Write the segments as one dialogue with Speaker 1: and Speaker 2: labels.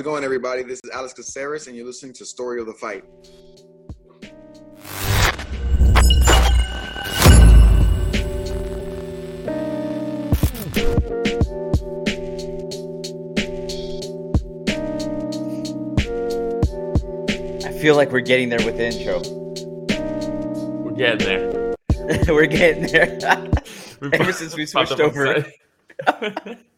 Speaker 1: How's it going, everybody? This is Alex Caceres, and you're listening to Story of the Fight.
Speaker 2: I feel like we're getting there with the intro.
Speaker 3: We're getting there.
Speaker 2: we're getting there. Ever since we switched over.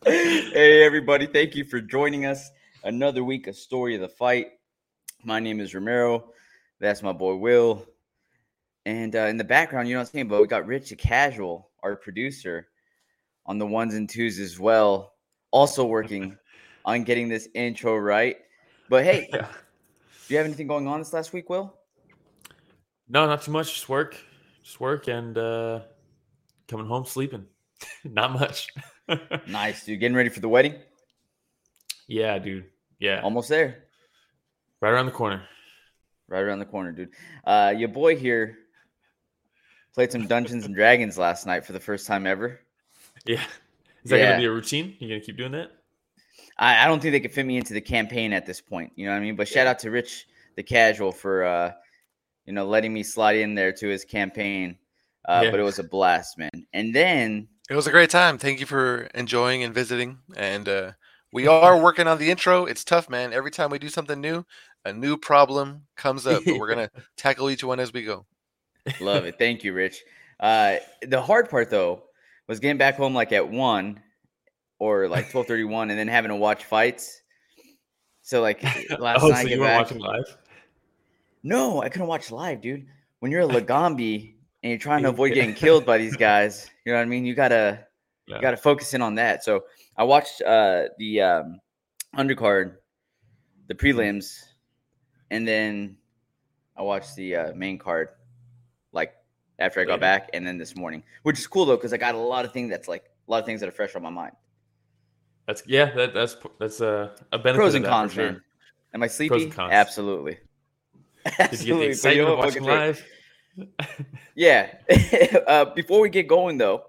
Speaker 2: hey, everybody. Thank you for joining us. Another week of Story of the Fight. My name is Romero. That's my boy Will. And uh, in the background, you know what I'm saying, but we got Rich the Casual, our producer, on the ones and twos as well, also working on getting this intro right. But hey, do you have anything going on this last week, Will?
Speaker 3: No, not too much. Just work, just work, and uh, coming home sleeping. not much.
Speaker 2: Nice, dude. Getting ready for the wedding?
Speaker 3: yeah, dude. Yeah,
Speaker 2: Almost there.
Speaker 3: right around the corner.
Speaker 2: Right around the corner, dude. Uh, your boy here played some Dungeons and Dragons last night for the first time ever.
Speaker 3: Yeah. Is that
Speaker 2: Yeah.
Speaker 3: gonna be a routine? You gonna keep doing that?
Speaker 2: I, I don't think they could fit me into the campaign at this point. You know what I mean? But shout out to Rich the Casual for uh, you know letting me slide in there to his campaign. Uh,
Speaker 3: Yeah.
Speaker 2: But it was a blast, man. And then
Speaker 4: It was a great time. Thank you for enjoying and visiting. And uh, we are working on the intro. It's tough, man. Every time we do something new, a new problem comes up. But we're gonna tackle each one as we go.
Speaker 2: love it. Thank you, Rich. Uh, the hard part though was getting back home like at one or like twelve thirty one, and then having to watch fights. So like last
Speaker 3: oh,
Speaker 2: night, I
Speaker 3: so
Speaker 2: get
Speaker 3: you were
Speaker 2: back-
Speaker 3: watching live?
Speaker 2: No, I couldn't watch live, dude. When you're a Lagambi and you're trying to avoid getting killed by these guys, you know what I mean? You gotta
Speaker 3: Yeah.
Speaker 2: you gotta focus in on that. So I watched uh the um undercard, the prelims, and then I watched the uh, main card like after I got
Speaker 3: Later.
Speaker 2: back and then this morning. Which is cool though, because I got a lot of things that's like a lot of things that are fresh on my mind.
Speaker 3: That's yeah. That, that's that's uh, a benefit.
Speaker 2: Pros and cons,
Speaker 3: sure.
Speaker 2: man. Am I sleepy?
Speaker 3: cons.
Speaker 2: Absolutely.
Speaker 3: Did you get the
Speaker 2: Absolutely. But you
Speaker 3: excitement of watching live?
Speaker 2: Yeah. uh, before we get going, though,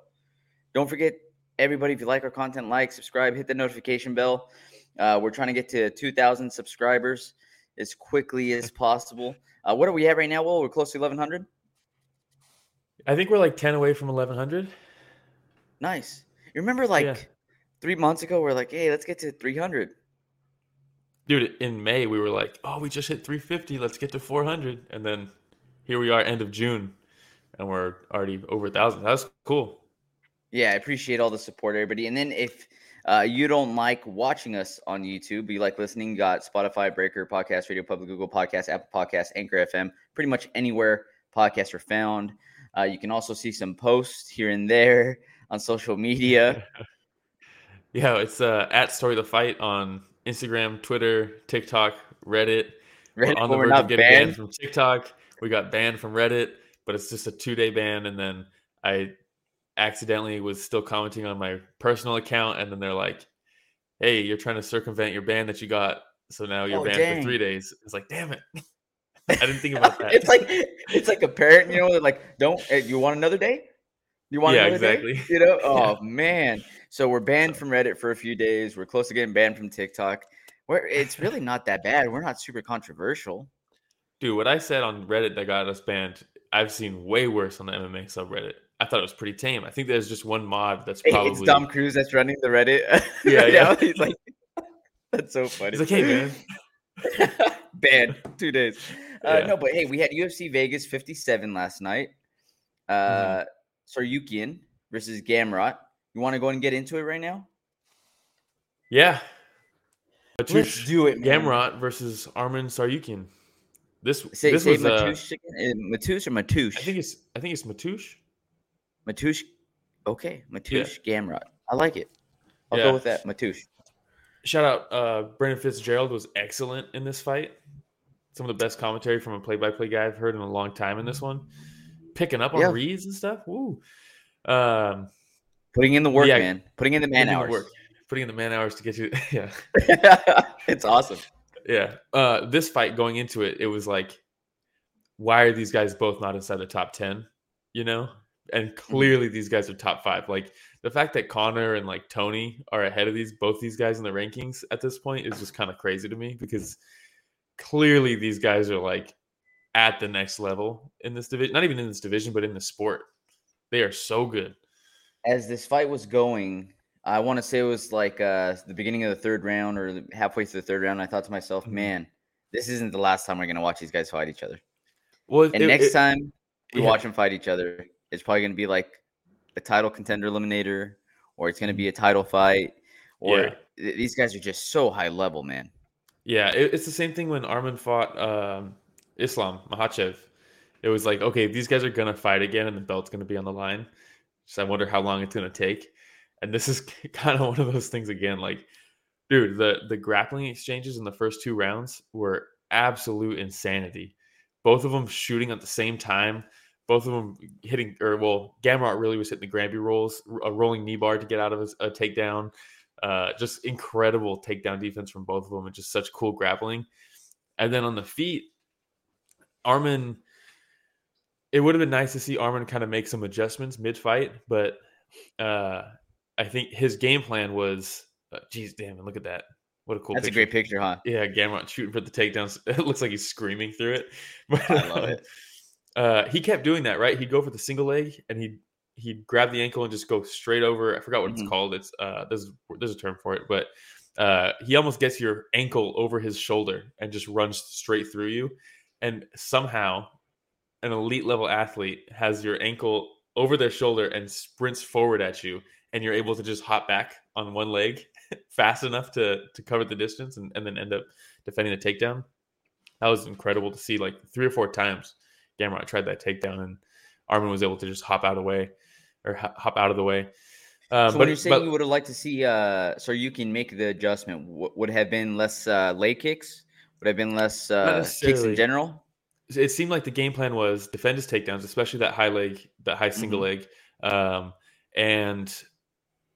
Speaker 2: don't forget, everybody, if you like our content, like, subscribe, hit the notification bell. Uh, we're trying to get to 2,000 subscribers as quickly as possible. Uh, what are we at right now? Well, we're close to 1,100.
Speaker 3: I think we're like ten away from eleven hundred.
Speaker 2: Nice. You remember, like
Speaker 3: Yeah.
Speaker 2: three months ago, we're like, hey, let's get to 300.
Speaker 3: Dude, in May we were like, "Oh, we just hit 350. Let's get to 400." And then here we are, end of June, and we're already over a thousand. That's cool.
Speaker 2: Yeah, I appreciate all the support, everybody. And then if uh, you don't like watching us on YouTube, you like listening, you got Spotify, Breaker, Podcast, Radio Public, Google Podcast, Apple Podcast, Anchor FM, pretty much anywhere podcasts are found. Uh, you can also see some posts here and there on social media.
Speaker 3: Yeah, it's uh, at Story the Fight on Instagram, Twitter, TikTok, Reddit.
Speaker 2: Reddit,
Speaker 3: on
Speaker 2: but
Speaker 3: the
Speaker 2: we're
Speaker 3: verge of getting banned
Speaker 2: banned.
Speaker 3: from TikTok. We got banned from Reddit, but it's just a two day ban. And then I accidentally was still commenting on my personal account, and then they're like, "Hey, you're trying to circumvent your ban that you got, so now you're
Speaker 2: Oh,
Speaker 3: banned
Speaker 2: dang.
Speaker 3: for three days." It's like, damn it, I didn't think about that.
Speaker 2: it's like it's like a parent, you know, like, don't uh, you want another day? You want
Speaker 3: Yeah,
Speaker 2: another day?
Speaker 3: exactly.
Speaker 2: You know?
Speaker 3: Yeah.
Speaker 2: Oh man. So we're banned from Reddit for a few days. We're close to getting banned from TikTok. We're it's really not that bad. We're not super controversial.
Speaker 3: Dude, what I said on Reddit that got us banned, I've seen way worse on the MMA subreddit. I thought it was pretty tame. I think there's just one mod that's probably.
Speaker 2: It's Dom Cruz that's running the Reddit.
Speaker 3: Yeah,
Speaker 2: right
Speaker 3: yeah.
Speaker 2: now. He's like, that's so funny.
Speaker 3: He's like, hey man,
Speaker 2: banned two days. Uh,
Speaker 3: Yeah.
Speaker 2: No, but hey, we had UFC Vegas 57 last night. Uh,
Speaker 3: Mhm.
Speaker 2: Tsarukyan versus Gamrot. You want to go and get into it right now?
Speaker 3: yeah.
Speaker 2: Let's
Speaker 3: Matush
Speaker 2: do it, man.
Speaker 3: Gamrot versus Arman Tsarukyan. This
Speaker 2: Say,
Speaker 3: this
Speaker 2: say
Speaker 3: was uh,
Speaker 2: Matoush chicken? Uh, or Matoush?
Speaker 3: I think it's I think it's Matush.
Speaker 2: Matoush. Okay, Matoush Gamrot. I like it. I'll
Speaker 3: Yeah.
Speaker 2: go with that. Matoush.
Speaker 3: Shout out, uh, Brendan Fitzgerald was excellent in this fight. Some of the best commentary from a play-by-play guy I've heard in a long time in this one. Picking up on
Speaker 2: Yeah.
Speaker 3: reads and stuff. Woo. Um,
Speaker 2: Putting in the work,
Speaker 3: Yeah,
Speaker 2: man. Putting in the man
Speaker 3: in the
Speaker 2: hours.
Speaker 3: work, putting in the man hours to get you. Yeah,
Speaker 2: it's awesome.
Speaker 3: yeah. Uh, this fight going into it, it was like, why are these guys both not inside the top ten? You know, and clearly these guys are top five. Like the fact that Connor and like Tony are ahead of these both these guys in the rankings at this point is just kind of crazy to me because clearly these guys are like at the next level in this division, not even in this division, but in the sport. They are so good.
Speaker 2: As this fight was going, I want to say it was like uh, the beginning of the third round or halfway through the third round. I thought to myself,
Speaker 3: Mhm.
Speaker 2: man, this isn't the last time we're going to watch these guys fight each other.
Speaker 3: Well,
Speaker 2: And
Speaker 3: it-
Speaker 2: next
Speaker 3: it-
Speaker 2: time we
Speaker 3: yeah.
Speaker 2: watch them fight each other, it's probably going to be like a title contender eliminator, or it's going to be a title fight, or
Speaker 3: Yeah.
Speaker 2: th- these guys are just so high level, man.
Speaker 3: Yeah, it, it's the same thing when Arman fought um, Islam Makhachev. It was like, okay, these guys are gonna fight again, and the belt's gonna be on the line. So I wonder how long it's gonna take. And this is kind of one of those things again. Like, dude, the the grappling exchanges in the first two rounds were absolute insanity. Both of them shooting at the same time. Both of them hitting, or well, Gamrot really was hitting the Granby rolls, a rolling knee bar to get out of his, a takedown. Uh, just incredible takedown defense from both of them, and just such cool grappling. And then on the feet, Arman. It would have been nice to see Arman kind of make some adjustments mid-fight, but uh, I think his game plan was, uh, geez, damn, it, look at that! What a cool.
Speaker 2: That's a great picture, huh?
Speaker 3: Yeah, Gamrot shooting for the takedowns. It looks like he's screaming through it. But,
Speaker 2: I love it.
Speaker 3: Uh, he kept doing that, right? He'd go for the single leg and he'd he'd grab the ankle and just go straight over. I forgot what
Speaker 2: Mhm.
Speaker 3: it's called. It's uh there's there's a term for it, but uh he almost gets your ankle over his shoulder and just runs straight through you. And somehow an elite level athlete has your ankle over their shoulder and sprints forward at you and you're able to just hop back on one leg fast enough to to cover the distance and, and then end up defending the takedown. That was incredible to see like three or four times Gamrot tried that takedown and Arman was able to just hop out of the way or hop out of the way. Uh,
Speaker 2: so
Speaker 3: but
Speaker 2: when you're saying
Speaker 3: but-
Speaker 2: you would have liked to see, uh, so you can make the adjustment, w- would have been less uh, leg kicks? Would have been less uh, kicks in general?
Speaker 3: it seemed like the game plan was defend his takedowns, especially that high leg, that high single leg. Um, and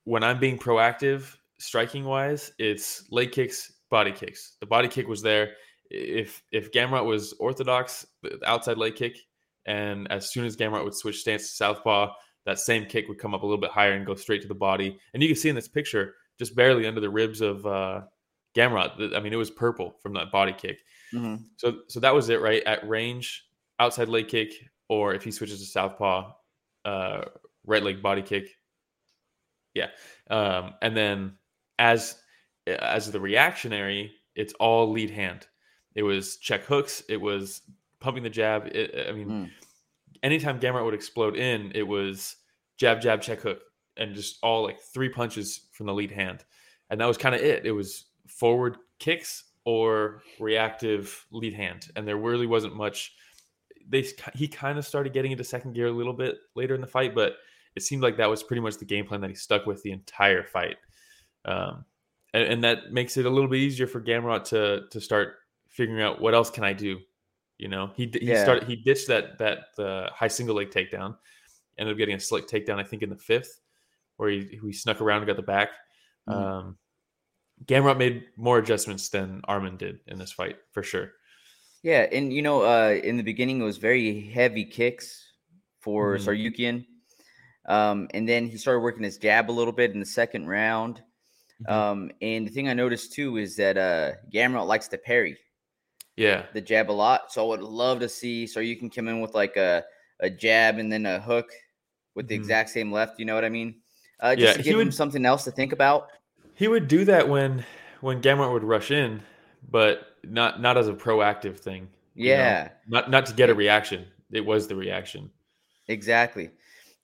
Speaker 3: when I'm being proactive, striking wise, it's leg kicks, body kicks. The body kick was there. If if Gamrot was orthodox, the outside leg kick, and as soon as Gamrot would switch stance to southpaw, that same kick would come up a little bit higher and go straight to the body. And you can see in this picture, just barely under the ribs of uh, Gamrot. I mean, it was purple from that body kick.
Speaker 2: Mhm.
Speaker 3: So so that was it, right? At range, outside leg kick, or if he switches to southpaw, uh, right leg body kick. Yeah, um, and then as as the reactionary, it's all lead hand. It was check hooks. It was pumping the jab. It, I mean,
Speaker 2: Mm.
Speaker 3: anytime Gamrot would explode in, it was jab, jab, check hook, and just all like three punches from the lead hand, and that was kind of it. It was forward kicks or reactive lead hand, and there really wasn't much. They he kind of started getting into second gear a little bit later in the fight, but it seemed like that was pretty much the game plan that he stuck with the entire fight, um, and, and that makes it a little bit easier for Gamrot to to start figuring out what else can I do. You know, he he
Speaker 2: Yeah.
Speaker 3: started he ditched that that uh, high single leg takedown, ended up getting a slick takedown I think in the fifth, where he he snuck around and got the back.
Speaker 2: Mhm.
Speaker 3: Um, Gamrot made more adjustments than Arman did in this fight for sure.
Speaker 2: Yeah, and you know, uh, in the beginning, it was very heavy kicks for
Speaker 3: Mhm.
Speaker 2: Tsarukyan, um, and then he started working his jab a little bit in the second round.
Speaker 3: Mhm.
Speaker 2: Um, and the thing I noticed too is that uh, Gamrot likes to parry
Speaker 3: Yeah,
Speaker 2: the jab a lot. So I would love to see So you can come in with like a, a jab and then a hook with the
Speaker 3: Mhm.
Speaker 2: exact same left. You know what I mean? Uh, just
Speaker 3: Yeah,
Speaker 2: to
Speaker 3: he
Speaker 2: give him
Speaker 3: would-
Speaker 2: something else to think about.
Speaker 3: he would do that when when Gamrot would rush in, but not not as a proactive thing. you know?
Speaker 2: Yeah.
Speaker 3: not not to get a reaction. It was the reaction.
Speaker 2: Exactly.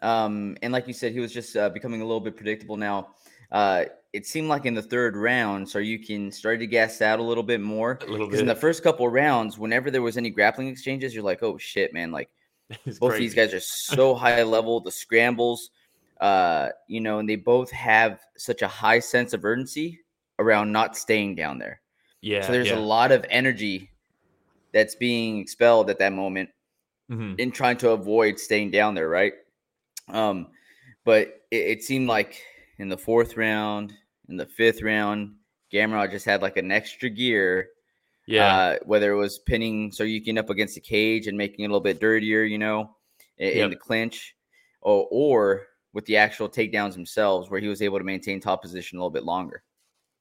Speaker 2: Um, and like you said, he was just uh, becoming a little bit predictable now. Uh, it seemed like in the third round, so you can start to gas out a little bit more.
Speaker 3: A little
Speaker 2: Because in the first couple rounds, whenever there was any grappling exchanges, you're like, oh shit, man! Like
Speaker 3: It's
Speaker 2: both these guys are so high level. The scrambles, uh, you know, and they both have such a high sense of urgency around not staying down there.
Speaker 3: Yeah.
Speaker 2: so there's
Speaker 3: yeah.
Speaker 2: a lot of energy that's being expelled at that moment
Speaker 3: Mhm.
Speaker 2: in trying to avoid staying down there, right? Um, but it, it seemed like in the fourth round, in the fifth round, Gamrot just had like an extra gear.
Speaker 3: Yeah.
Speaker 2: Uh, whether it was pinning Tsarukyan up against the cage and making it a little bit dirtier, you know, in, in
Speaker 3: Yep.
Speaker 2: the clinch, or, or with the actual takedowns themselves, where he was able to maintain top position a little bit longer.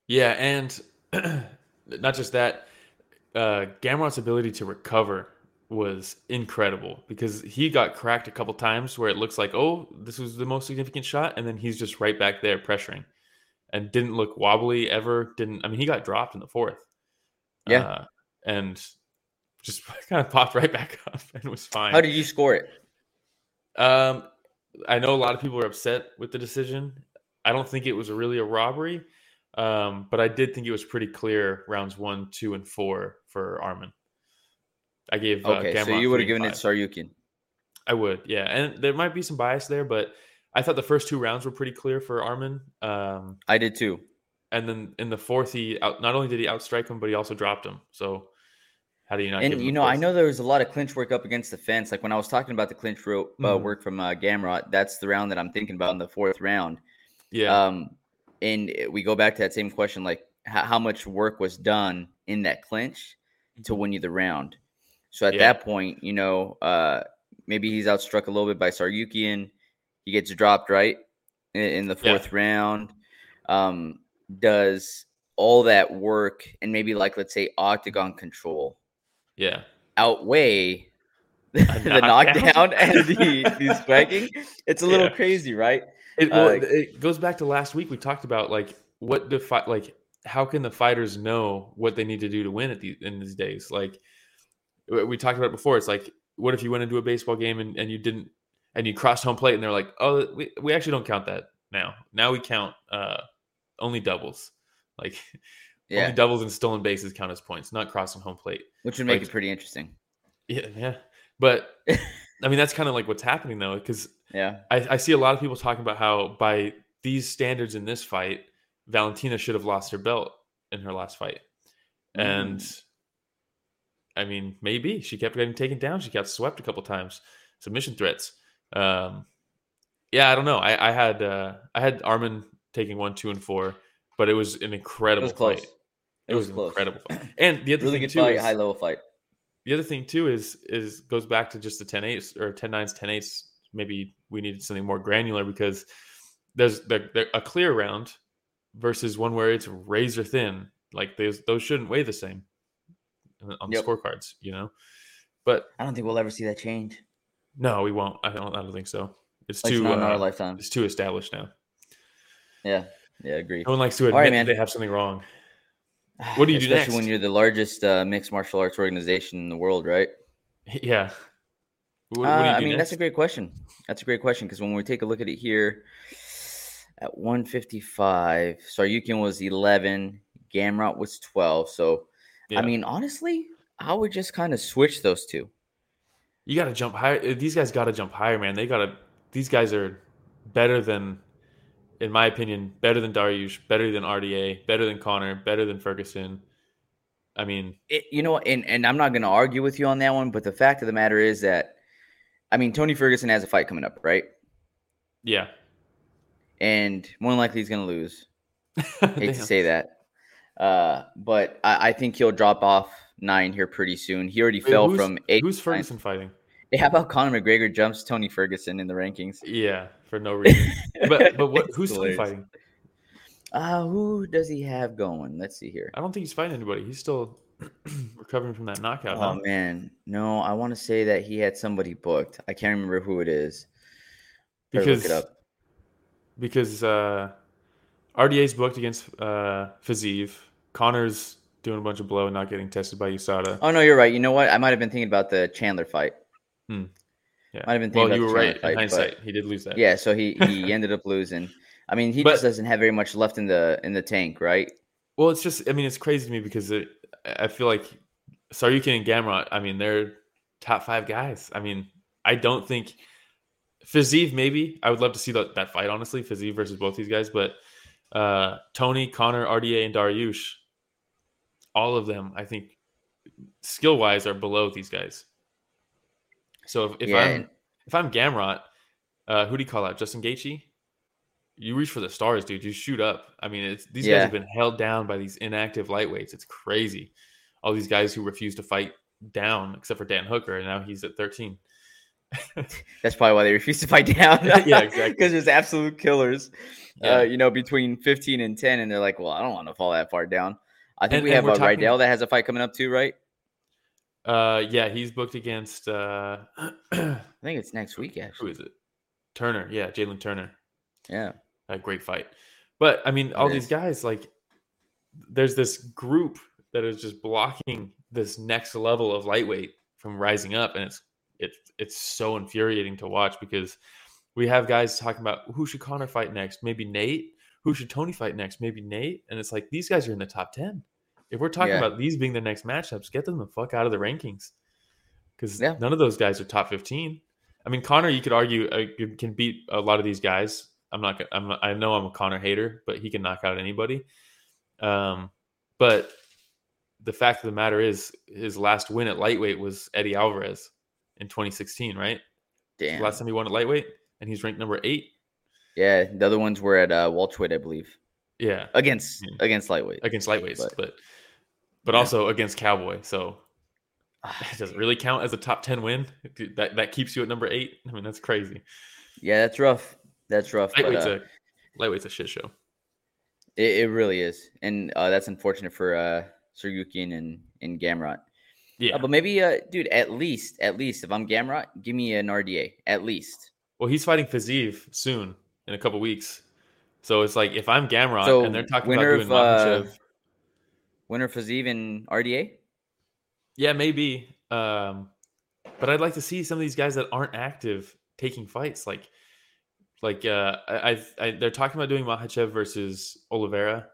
Speaker 3: Yeah, and not just that, uh, Gamrot's ability to recover was incredible because he got cracked a couple times where it looks like, oh, this was the most significant shot, and then he's just right back there pressuring, and didn't look wobbly ever. Didn't I mean he got dropped in the fourth?
Speaker 2: Yeah,
Speaker 3: uh, and just kind of popped right back up and was fine.
Speaker 2: How did you score it?
Speaker 3: Um, I know a lot of people are upset with the decision. I don't think it was really a robbery, um, but I did think it was pretty clear rounds one, two, and four for Arman. I gave uh,
Speaker 2: okay, so you would have given it
Speaker 3: five.
Speaker 2: Tsarukyan.
Speaker 3: I would, yeah, and there might be some bias there, but I thought the first two rounds were pretty clear for Arman. Um,
Speaker 2: I did too.
Speaker 3: and then in the fourth, he out, not only did he outstrike him, but he also dropped him. So how do you not?
Speaker 2: And you know, I know there was a lot of clinch work up against the fence. Like when I was talking about the clinch ro- uh,
Speaker 3: Mhm.
Speaker 2: work from uh, Gamrot, that's the round that I'm thinking about in the fourth round.
Speaker 3: yeah,
Speaker 2: Um, and we go back to that same question, like how, how much work was done in that clinch to win you the round. So at
Speaker 3: Mm-hmm. Yeah.
Speaker 2: that point, you know, uh, maybe he's outstruck a little bit by Tsarukyan. He gets dropped right in, in the
Speaker 3: Yeah.
Speaker 2: fourth round. Um, does all that work and maybe like let's say octagon control
Speaker 3: yeah,
Speaker 2: outweigh the
Speaker 3: knockdown?
Speaker 2: knockdown and the, the striking? It's a little
Speaker 3: Yeah.
Speaker 2: crazy, right?
Speaker 3: It, well,
Speaker 2: Uh,
Speaker 3: it goes back to last week. We talked about like what the fight, like how can the fighters know what they need to do to win at these in these days? Like we talked about it before. It's like what if you went into a baseball game and, and you didn't and you crossed home plate and they're like, oh, we, we actually don't count that now. Now we count uh, only doubles. Like
Speaker 2: Yeah,
Speaker 3: only doubles and stolen bases count as points, not crossing home plate.
Speaker 2: which would make
Speaker 3: like-
Speaker 2: it pretty interesting.
Speaker 3: Yeah, yeah. But I mean, that's kind of like what's happening though, because
Speaker 2: Yeah,
Speaker 3: I, I see a lot of people talking about how by these standards in this fight, Valentina should have lost her belt in her last fight. And I mean, maybe she kept getting taken down. She got swept a couple times, submission threats. Um, yeah, I don't know. I, I had uh, I had Arman taking one, two, and four, but it was an
Speaker 2: it
Speaker 3: incredible
Speaker 2: was close.
Speaker 3: fight.
Speaker 2: It was
Speaker 3: an
Speaker 2: close.
Speaker 3: incredible fight. And the other
Speaker 2: Really
Speaker 3: thing
Speaker 2: good
Speaker 3: too
Speaker 2: fight,
Speaker 3: is,
Speaker 2: high level fight.
Speaker 3: the other thing too is is goes back to just the 10 8s or 10 9s 10 8s maybe we needed something more granular because there's there, there, a clear round versus one where it's razor thin like those those shouldn't weigh the same on- on
Speaker 2: Yep.
Speaker 3: the scorecards you know but
Speaker 2: I don't think we'll ever see that change.
Speaker 3: No we won't i don't i don't think so it's
Speaker 2: least
Speaker 3: too
Speaker 2: not in our
Speaker 3: uh,
Speaker 2: lifetime.
Speaker 3: it's too established now
Speaker 2: Yeah, yeah, I agree.
Speaker 3: no one likes to admit
Speaker 2: right,
Speaker 3: they have something wrong what do you do
Speaker 2: Especially when you're the largest uh, mixed martial arts organization in the world, right?
Speaker 3: yeah what, what
Speaker 2: Uh, I mean, that's a great question. That's a great question because when we take a look at it here, at 155, Tsarukyan was 11, Gamrot was 12. So,
Speaker 3: Yeah.
Speaker 2: I mean, honestly, I would just kind of switch those two.
Speaker 3: You got to jump higher. uh, These guys got to jump higher, man. They got to. These guys are better than, in my opinion, better than Dariush, better than RDA, better than Connor, better than Ferguson. I mean,
Speaker 2: It, you know, and, and I'm not going to argue with you on that one, but the fact of the matter is that, I mean, Tony Ferguson has a fight coming up, right?
Speaker 3: yeah.
Speaker 2: And more than likely he's going to lose. hate to say that. Uh, but I, I think he'll drop off nine here pretty soon. He already
Speaker 3: Wait,
Speaker 2: fell from eight.
Speaker 3: Who's
Speaker 2: to nine.
Speaker 3: Ferguson fighting?
Speaker 2: Hey, how about Conor McGregor jumps Tony Ferguson in the rankings?
Speaker 3: Yeah, for no reason. but but what? Who's fighting?
Speaker 2: Uh, who does he have going? Let's see here.
Speaker 3: I don't think he's fighting anybody. He's still recovering from that knockout.
Speaker 2: Oh
Speaker 3: no?
Speaker 2: man, no, I want to say that he had somebody booked. I can't remember who it is. Better
Speaker 3: because
Speaker 2: look it up.
Speaker 3: because uh, RDA's booked against uh, Fiziev. Connor's doing a bunch of blow and not getting tested by USADA.
Speaker 2: Oh no, you're right. You know what? I might have been thinking about the Chandler fight.
Speaker 3: Yeah.
Speaker 2: Might have been
Speaker 3: well,
Speaker 2: thinking
Speaker 3: you
Speaker 2: about
Speaker 3: were
Speaker 2: the
Speaker 3: right. In
Speaker 2: fight, but-
Speaker 3: hindsight, he did lose that.
Speaker 2: Yeah, so he he ended up losing. I mean, he
Speaker 3: But-
Speaker 2: just doesn't have very much left in the in the tank, right?
Speaker 3: Well, it's just, I mean, it's crazy to me because it, I feel like Tsarukyan and Gamrot, I mean, they're top five guys. I mean, I don't think Fiziev, maybe. I would love to see that, that fight, honestly, Fiziev versus both these guys. But uh, Tony, Connor, RDA, and Dariush, all of them, I think, skill wise, are below these guys. So if, if
Speaker 2: Yeah,
Speaker 3: I'm if I'm Gamrot, uh, who do you call out? Justin Gaethje? You reach for the stars, dude. You shoot up. I mean, it's, these guys have been held down by these inactive lightweights. It's crazy. All these guys who refuse to fight down, except for Dan Hooker, and now he's at 13.
Speaker 2: That's probably why they refuse to fight down.
Speaker 3: Yeah, exactly.
Speaker 2: Because there's absolute killers.
Speaker 3: Yeah.
Speaker 2: Uh, you know, between 15 and 10, and they're like, "Well, I don't want to fall that far down." I think
Speaker 3: And-
Speaker 2: we have uh,
Speaker 3: talking-
Speaker 2: Riddell that has a fight coming up too, right?
Speaker 3: Uh, yeah, he's booked against uh,
Speaker 2: I think it's next week, actually.
Speaker 3: who is it? Turner. Yeah, Jalin Turner.
Speaker 2: Yeah,
Speaker 3: a great fight. But I mean, all these guys, like, there's this group that is just blocking this next level of lightweight from rising up, and it's it's it's so infuriating to watch because we have guys talking about who should Connor fight next, maybe Nate. Who should Tony fight next? Maybe Nate. And it's like these guys are in the top ten. If we're talking
Speaker 2: Yeah.
Speaker 3: about these being the next matchups, get them the fuck out of the rankings because
Speaker 2: Yeah.
Speaker 3: none of those guys are top fifteen. I mean, Connor, you could argue uh, can- beat a lot of these guys. I'm not. I'm. not- I know I'm a Connor hater, but he can knock out anybody. Um, but the fact of the matter is, his last win at lightweight was Eddie Alvarez in 2016, right?
Speaker 2: damn.
Speaker 3: Last time he won at lightweight, and he's ranked number eight.
Speaker 2: Yeah, the other ones were at uh, welterweight, I believe,
Speaker 3: Yeah,
Speaker 2: against
Speaker 3: Yeah.
Speaker 2: against lightweight.
Speaker 3: against lightweights,
Speaker 2: But-
Speaker 3: but but,
Speaker 2: Yeah.
Speaker 3: also against Cowboy. So
Speaker 2: Ah,
Speaker 3: doesn't really count as a top 10 win? That that keeps you at number eight. I mean, that's crazy.
Speaker 2: yeah, that's rough. That's rough. But,
Speaker 3: Lightweight's
Speaker 2: uh,
Speaker 3: a lightweight's a shit show.
Speaker 2: it, it really is, and uh, that's unfortunate for uh, Tsarukyan and and Gamrot.
Speaker 3: Yeah.
Speaker 2: Uh, but maybe, uh, dude, at least, at least, if I'm Gamrot, give me an RDA, at least.
Speaker 3: Well, he's fighting Fiziev soon in a couple weeks. So it's like if I'm Gamrot
Speaker 2: So,
Speaker 3: and they're talking about doing
Speaker 2: of, uh, Winner Fiziev and RDA.
Speaker 3: yeah, maybe. Um, but I'd like to see some of these guys that aren't active taking fights. Like, like uh, I, I, they're talking about doing Makhachev versus Oliveira,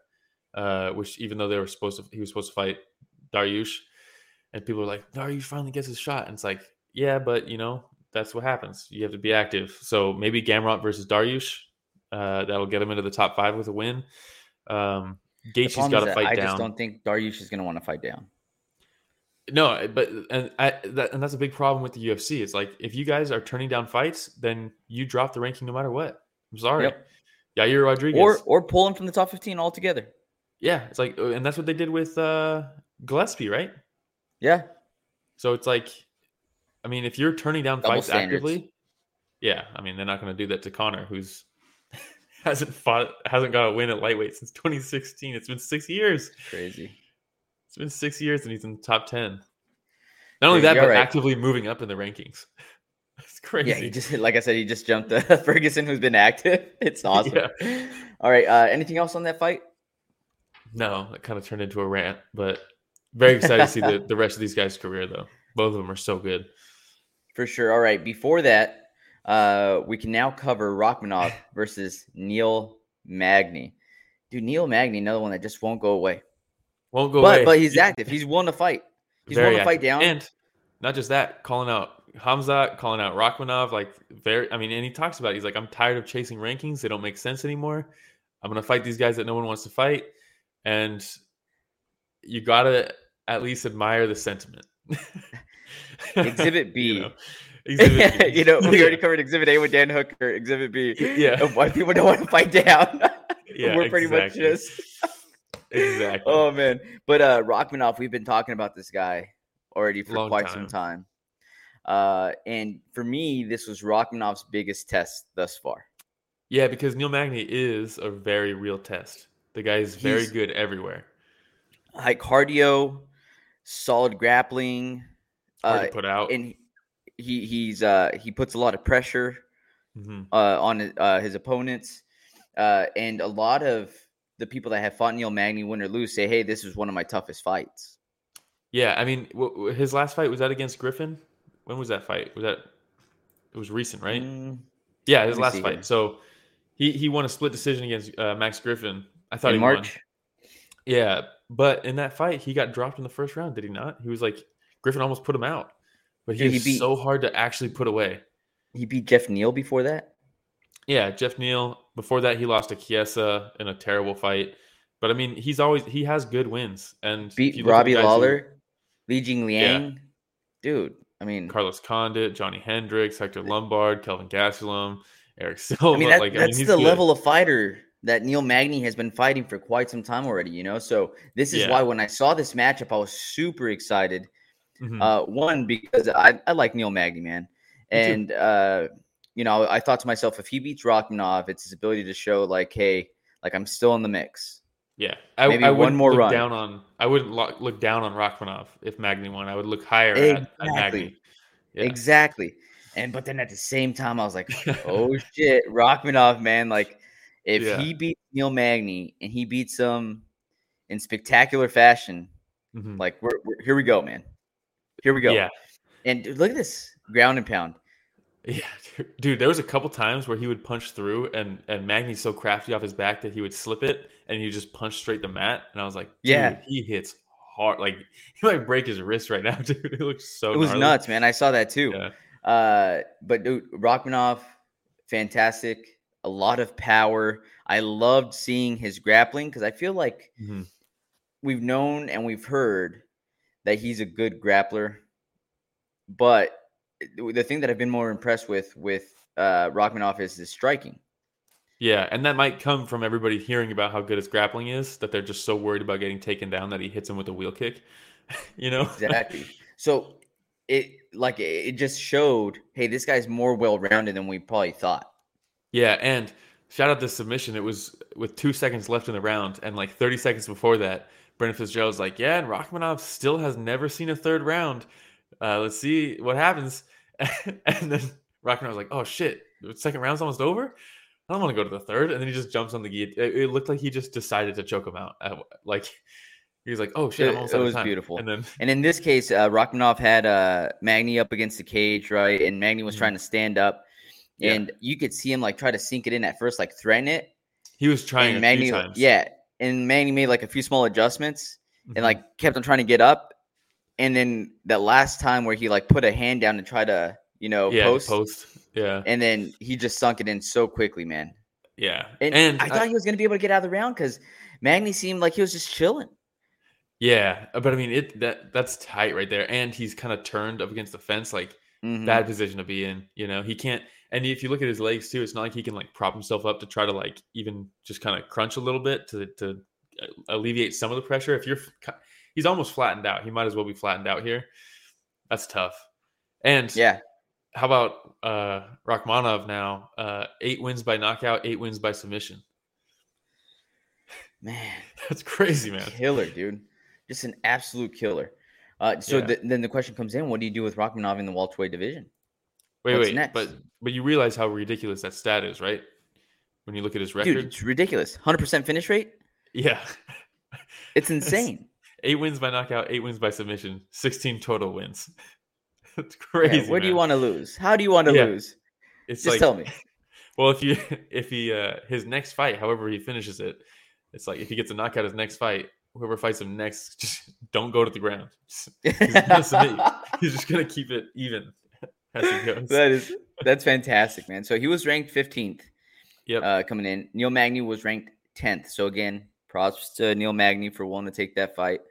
Speaker 3: uh, which even though they were supposed to, he was supposed to fight Dariush, and people are like, Dariush finally gets his shot, and it's like, yeah, but you know that's what happens. You have to be active. So maybe Gamrot versus Dariush, uh, that'll get him into the top five with a win. Um, Gaethje's got to fight
Speaker 2: I
Speaker 3: down.
Speaker 2: I just don't think Dariush is going to want to fight down.
Speaker 3: No, but and I that, and that's a big problem with the UFC. It's like if you guys are turning down fights, then you drop the ranking no matter what. I'm sorry.
Speaker 2: Yep.
Speaker 3: Yair Rodriguez.
Speaker 2: Or or pull him from the top 15 altogether.
Speaker 3: yeah, it's like and that's what they did with uh Gillespie, right?
Speaker 2: Yeah.
Speaker 3: So it's like I mean, if you're turning down
Speaker 2: Double
Speaker 3: fights
Speaker 2: standards.
Speaker 3: actively, yeah, I mean they're not going to do that to Connor who's hasn't fought hasn't got a win at lightweight since 2016. It's been 6 years.
Speaker 2: Crazy.
Speaker 3: It's been 6 years and he's in the top 10. Not only
Speaker 2: Yeah,
Speaker 3: that, but
Speaker 2: right.
Speaker 3: actively moving up in the rankings. It's crazy.
Speaker 2: Yeah, he just like I said, he just jumped uh, Ferguson, who's been active. It's awesome.
Speaker 3: Yeah.
Speaker 2: All right. Uh, anything else on that fight?
Speaker 3: No, it kind of turned into a rant, but very excited to see the, the rest of these guys' career though. Both of them are so good.
Speaker 2: For sure. All right. Before that, uh, we can now cover Rakhmonov versus Neil Magny. Dude, Neil Magny, another one that just won't go away.
Speaker 3: Won't go
Speaker 2: but
Speaker 3: away.
Speaker 2: but he's active. He's willing to fight. He's
Speaker 3: Very
Speaker 2: willing to fight down.
Speaker 3: And not just that, calling out Hamzat, calling out Rakhmonov, like very I mean, and he talks about it. he's like, I'm tired of chasing rankings. They don't make sense anymore. I'm gonna fight these guys that no one wants to fight. And you gotta at least admire the sentiment.
Speaker 2: Exhibit B.
Speaker 3: You know, Exhibit
Speaker 2: you know, we already covered Exhibit A with Dan Hooker. Exhibit B.
Speaker 3: Yeah.
Speaker 2: why people don't want to fight down.
Speaker 3: Yeah,
Speaker 2: We're pretty
Speaker 3: exactly.
Speaker 2: much just.
Speaker 3: Exactly.
Speaker 2: Oh man, but uh, Rakhmonov, we've been talking about this guy already for
Speaker 3: Long
Speaker 2: quite some time. Uh, and for me, this was Rakhmonov's biggest test thus far.
Speaker 3: Yeah, because Neil Magny is a very real test. The guy is very
Speaker 2: He's-
Speaker 3: good everywhere.
Speaker 2: High cardio, solid grappling,
Speaker 3: Hard
Speaker 2: uh,
Speaker 3: to put out.
Speaker 2: and he he's uh, he puts a lot of pressure
Speaker 3: Mhm.
Speaker 2: uh, on his- uh, his opponents, uh, and a lot of the people that have fought Neil Magny, win or lose, say, "Hey, this is one of my toughest fights."
Speaker 3: Yeah, I mean, w- w- his last fight was that against Griffin. When was that fight? Was that? It was recent, right?
Speaker 2: Mm,
Speaker 3: yeah, his last fight.
Speaker 2: here.
Speaker 3: So he he won a split decision against uh, Max Griffin. I thought
Speaker 2: in
Speaker 3: he won. Yeah, but in that fight, he got dropped in the first round. Did he not? He was like Griffin almost put him out, but he
Speaker 2: Dude, he beat-
Speaker 3: so hard to actually put away.
Speaker 2: he beat Jeff Neal before that.
Speaker 3: Yeah, Jeff Neal. Before that, he lost to Chiesa in a terrible fight. But I mean, he's always he has good wins and
Speaker 2: beat
Speaker 3: you look at
Speaker 2: Robbie
Speaker 3: guys who-
Speaker 2: Lawler, Li Jing Liang. Dude, I mean,
Speaker 3: Carlos Condit, Johnny Hendricks, Hector Lombard, Kelvin Gastelum, Erick Silva.
Speaker 2: I mean that,
Speaker 3: like,
Speaker 2: that's
Speaker 3: he's
Speaker 2: the
Speaker 3: good.
Speaker 2: level of fighter that Neil Magny has been fighting for quite some time already. You know, so this is
Speaker 3: Yeah.
Speaker 2: why when I saw this matchup, I was super excited.
Speaker 3: Mhm.
Speaker 2: Uh, one because I, I like Neil Magny, man, And uh, you know, I thought to myself, if he beats Rakhmonov, it's his ability to show like, hey, like I'm still in the mix.
Speaker 3: Yeah, I,
Speaker 2: Maybe
Speaker 3: I
Speaker 2: one
Speaker 3: wouldn't
Speaker 2: more
Speaker 3: look
Speaker 2: run.
Speaker 3: down on. I wouldn't lo- look down on Rakhmonov if Magny won. I would look higher at, at
Speaker 2: Exactly.
Speaker 3: Magny. Yeah.
Speaker 2: Exactly. And but then at the same time, I was like, oh shit, Rakhmonov, man. Like, if
Speaker 3: Yeah.
Speaker 2: he beats Neil Magny and he beats him in spectacular fashion,
Speaker 3: Mhm.
Speaker 2: like we're, we're here we go, man. Here we go.
Speaker 3: Yeah,
Speaker 2: And dude, look at this ground and pound.
Speaker 3: yeah, dude. There was a couple times where he would punch through, and and Magny's so crafty off his back that he would slip it, and you just punch straight the mat. And I was like, dude,
Speaker 2: Yeah.
Speaker 3: he hits hard. Like he might break his wrist right now, dude. It looks so.
Speaker 2: It was
Speaker 3: gnarly.
Speaker 2: nuts, man. I saw that too.
Speaker 3: Yeah.
Speaker 2: Uh, but dude, Rakhmonov, fantastic. A lot of power. I loved seeing his grappling because I feel like
Speaker 3: Mhm.
Speaker 2: we've known and we've heard that he's a good grappler. But the thing that I've been more impressed with with uh, Rakhmonov is his striking.
Speaker 3: Yeah, and that might come from everybody hearing about how good his grappling is that they're just so worried about getting taken down that he hits him with a wheel kick. you know?
Speaker 2: Exactly. so it like it just showed, hey, this guy's more well rounded than we probably thought.
Speaker 3: Yeah, and shout out this submission. It was with two seconds left in the round, and like 30 seconds before that, Brendan Fitzgerald's like, "Yeah, and Rakhmonov still has never seen a third round. Uh, let's see what happens." and then Rakhmonov's like, "Oh shit, the second round's almost over. I don't want to go to the third. And then he just jumps on the guillotine. It, it looked like he just decided to choke him out. Like he was like, "Oh shit,
Speaker 2: It-
Speaker 3: I'm almost
Speaker 2: it
Speaker 3: out of
Speaker 2: was
Speaker 3: time."
Speaker 2: beautiful.
Speaker 3: And then
Speaker 2: And in this case, uh, Rakhmonov had uh, Magny up against the cage, right? And Magny was
Speaker 3: Mhm.
Speaker 2: trying to stand up,
Speaker 3: Yeah.
Speaker 2: and you could see him like try to sink it in at first, like threaten it.
Speaker 3: he was trying
Speaker 2: and
Speaker 3: a
Speaker 2: Magny,
Speaker 3: few times.
Speaker 2: yeah, and Magny made like a few small adjustments,
Speaker 3: Mhm.
Speaker 2: and like kept on trying to get up. And then that last time where he like put a hand down and try to, you know,
Speaker 3: yeah,
Speaker 2: post,
Speaker 3: post. Yeah,
Speaker 2: and then he just sunk it in so quickly, man.
Speaker 3: yeah.
Speaker 2: And,
Speaker 3: And
Speaker 2: I thought he was gonna be able to get out of the round because Magny seemed like he was just chilling.
Speaker 3: Yeah, uh, but I mean it that that's tight right there, and he's kind of turned up against the fence, like
Speaker 2: Mhm.
Speaker 3: bad position to be in. You know, he can't. And if you look at his legs too, it's not like he can like prop himself up to try to like even just kind of crunch a little bit to to uh, alleviate some of the pressure. If you're, he's almost flattened out. He might as well be flattened out here. That's tough. And
Speaker 2: Yeah,
Speaker 3: how about uh Rakhmonov now? Uh eight wins by knockout, eight wins by submission.
Speaker 2: man.
Speaker 3: That's crazy, man.
Speaker 2: Killer, dude. Just an absolute killer. Uh, so
Speaker 3: Yeah.
Speaker 2: th- then the question comes in: What do you do with Rakhmonov in the welterweight division?
Speaker 3: Wait,
Speaker 2: What's
Speaker 3: wait,
Speaker 2: next?
Speaker 3: but but you realize how ridiculous that stat is, right? When you look at his record, Dude,
Speaker 2: it's ridiculous. Hundred percent finish rate.
Speaker 3: yeah,
Speaker 2: It's insane.
Speaker 3: eight wins by knockout, eight wins by submission, sixteen total wins. That's
Speaker 2: Yeah,
Speaker 3: crazy.
Speaker 2: where do you want to lose? How do you want to
Speaker 3: Yeah.
Speaker 2: lose?
Speaker 3: It's
Speaker 2: Just
Speaker 3: like,
Speaker 2: tell me.
Speaker 3: well, if you if he uh his next fight, however he finishes it, it's like if he gets a knockout his next fight, whoever fights him next, just don't go to the ground. Just- gonna he's just gonna keep it even as goes.
Speaker 2: that is that's fantastic, man. So he was ranked 15th
Speaker 3: Yep.
Speaker 2: uh, coming in. Neil Magny was ranked 10th. So again, props to Neil Magny for wanting to take that fight.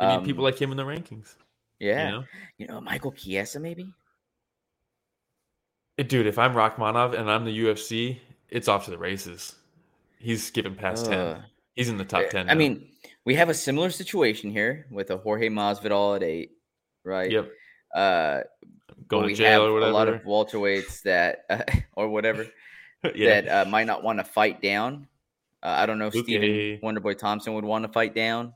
Speaker 3: we need
Speaker 2: Um,
Speaker 3: people like him in the rankings.
Speaker 2: yeah,
Speaker 3: You know?
Speaker 2: Michael Chiesa maybe.
Speaker 3: Eh, Dude, if I'm Rakhmonov and I'm the UFC, it's off to the races. He's skipping past ten. He's in the top
Speaker 2: Uh,
Speaker 3: ten.
Speaker 2: I
Speaker 3: now.
Speaker 2: mean, we have a similar situation here with a Jorge Masvidal at eight, right?
Speaker 3: yep,
Speaker 2: Uh,
Speaker 3: going
Speaker 2: we
Speaker 3: to jail
Speaker 2: have
Speaker 3: or whatever.
Speaker 2: a lot of welterweights that, uh, or whatever,
Speaker 3: yeah,
Speaker 2: that uh, might not want to fight down. Uh, I don't know if
Speaker 3: Luque
Speaker 2: Stephen Wonderboy Thompson would want to fight down.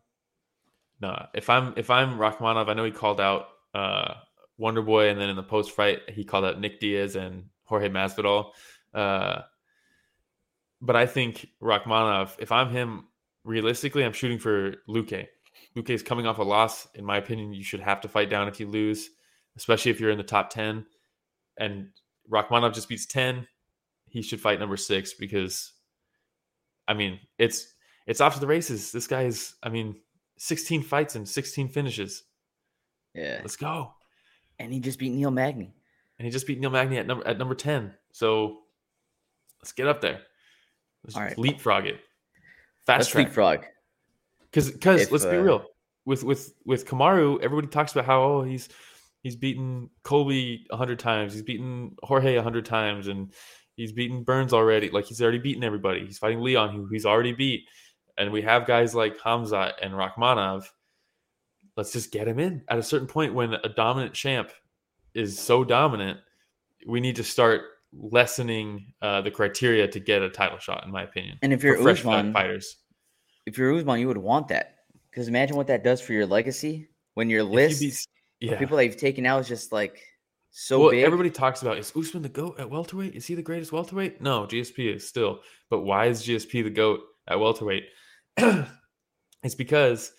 Speaker 3: no. If I'm if I'm Rakhmonov, I know he called out uh, Wonder Boy, and then in the post fight he called out Nick Diaz and Jorge Masvidal. Uh, but I think Rakhmonov, if I'm him, realistically, I'm shooting for Luque. Luque is coming off a loss. In my opinion, you should have to fight down if you lose, especially if you're in the top 10. And Rakhmonov just beats 10. He should fight number six because, I mean, it's it's off to the races. This guy is, I mean, 16 fights and 16 finishes.
Speaker 2: Yeah,
Speaker 3: Let's go.
Speaker 2: and he just beat Neil Magny.
Speaker 3: And he just beat Neil Magny at number at number 10. So let's get up there. Let's
Speaker 2: right.
Speaker 3: leapfrog it. Fast
Speaker 2: Let's
Speaker 3: track.
Speaker 2: leapfrog.
Speaker 3: Because because let's be
Speaker 2: uh,
Speaker 3: real, with with with Kamaru, everybody talks about how oh he's he's beaten Colby a hundred times, he's beaten Jorge a hundred times, and he's beaten Burns already. Like he's already beaten everybody. He's fighting Leon, who he's already beat, and we have guys like Hamza and Rakhmonov. Let's just get him in at a certain point when a dominant champ is so dominant. we need to start lessening uh, the criteria to get a title shot, in my opinion.
Speaker 2: And if you're
Speaker 3: fresh
Speaker 2: Usman,
Speaker 3: fighters,
Speaker 2: if you're Usman, you would want that because imagine what that does for your legacy when your list
Speaker 3: yeah.
Speaker 2: people that you've taken out is just like so
Speaker 3: well,
Speaker 2: big.
Speaker 3: everybody talks about is Usman the goat at welterweight? Is he the greatest welterweight? No, GSP is still. But why is GSP the goat at welterweight? it's because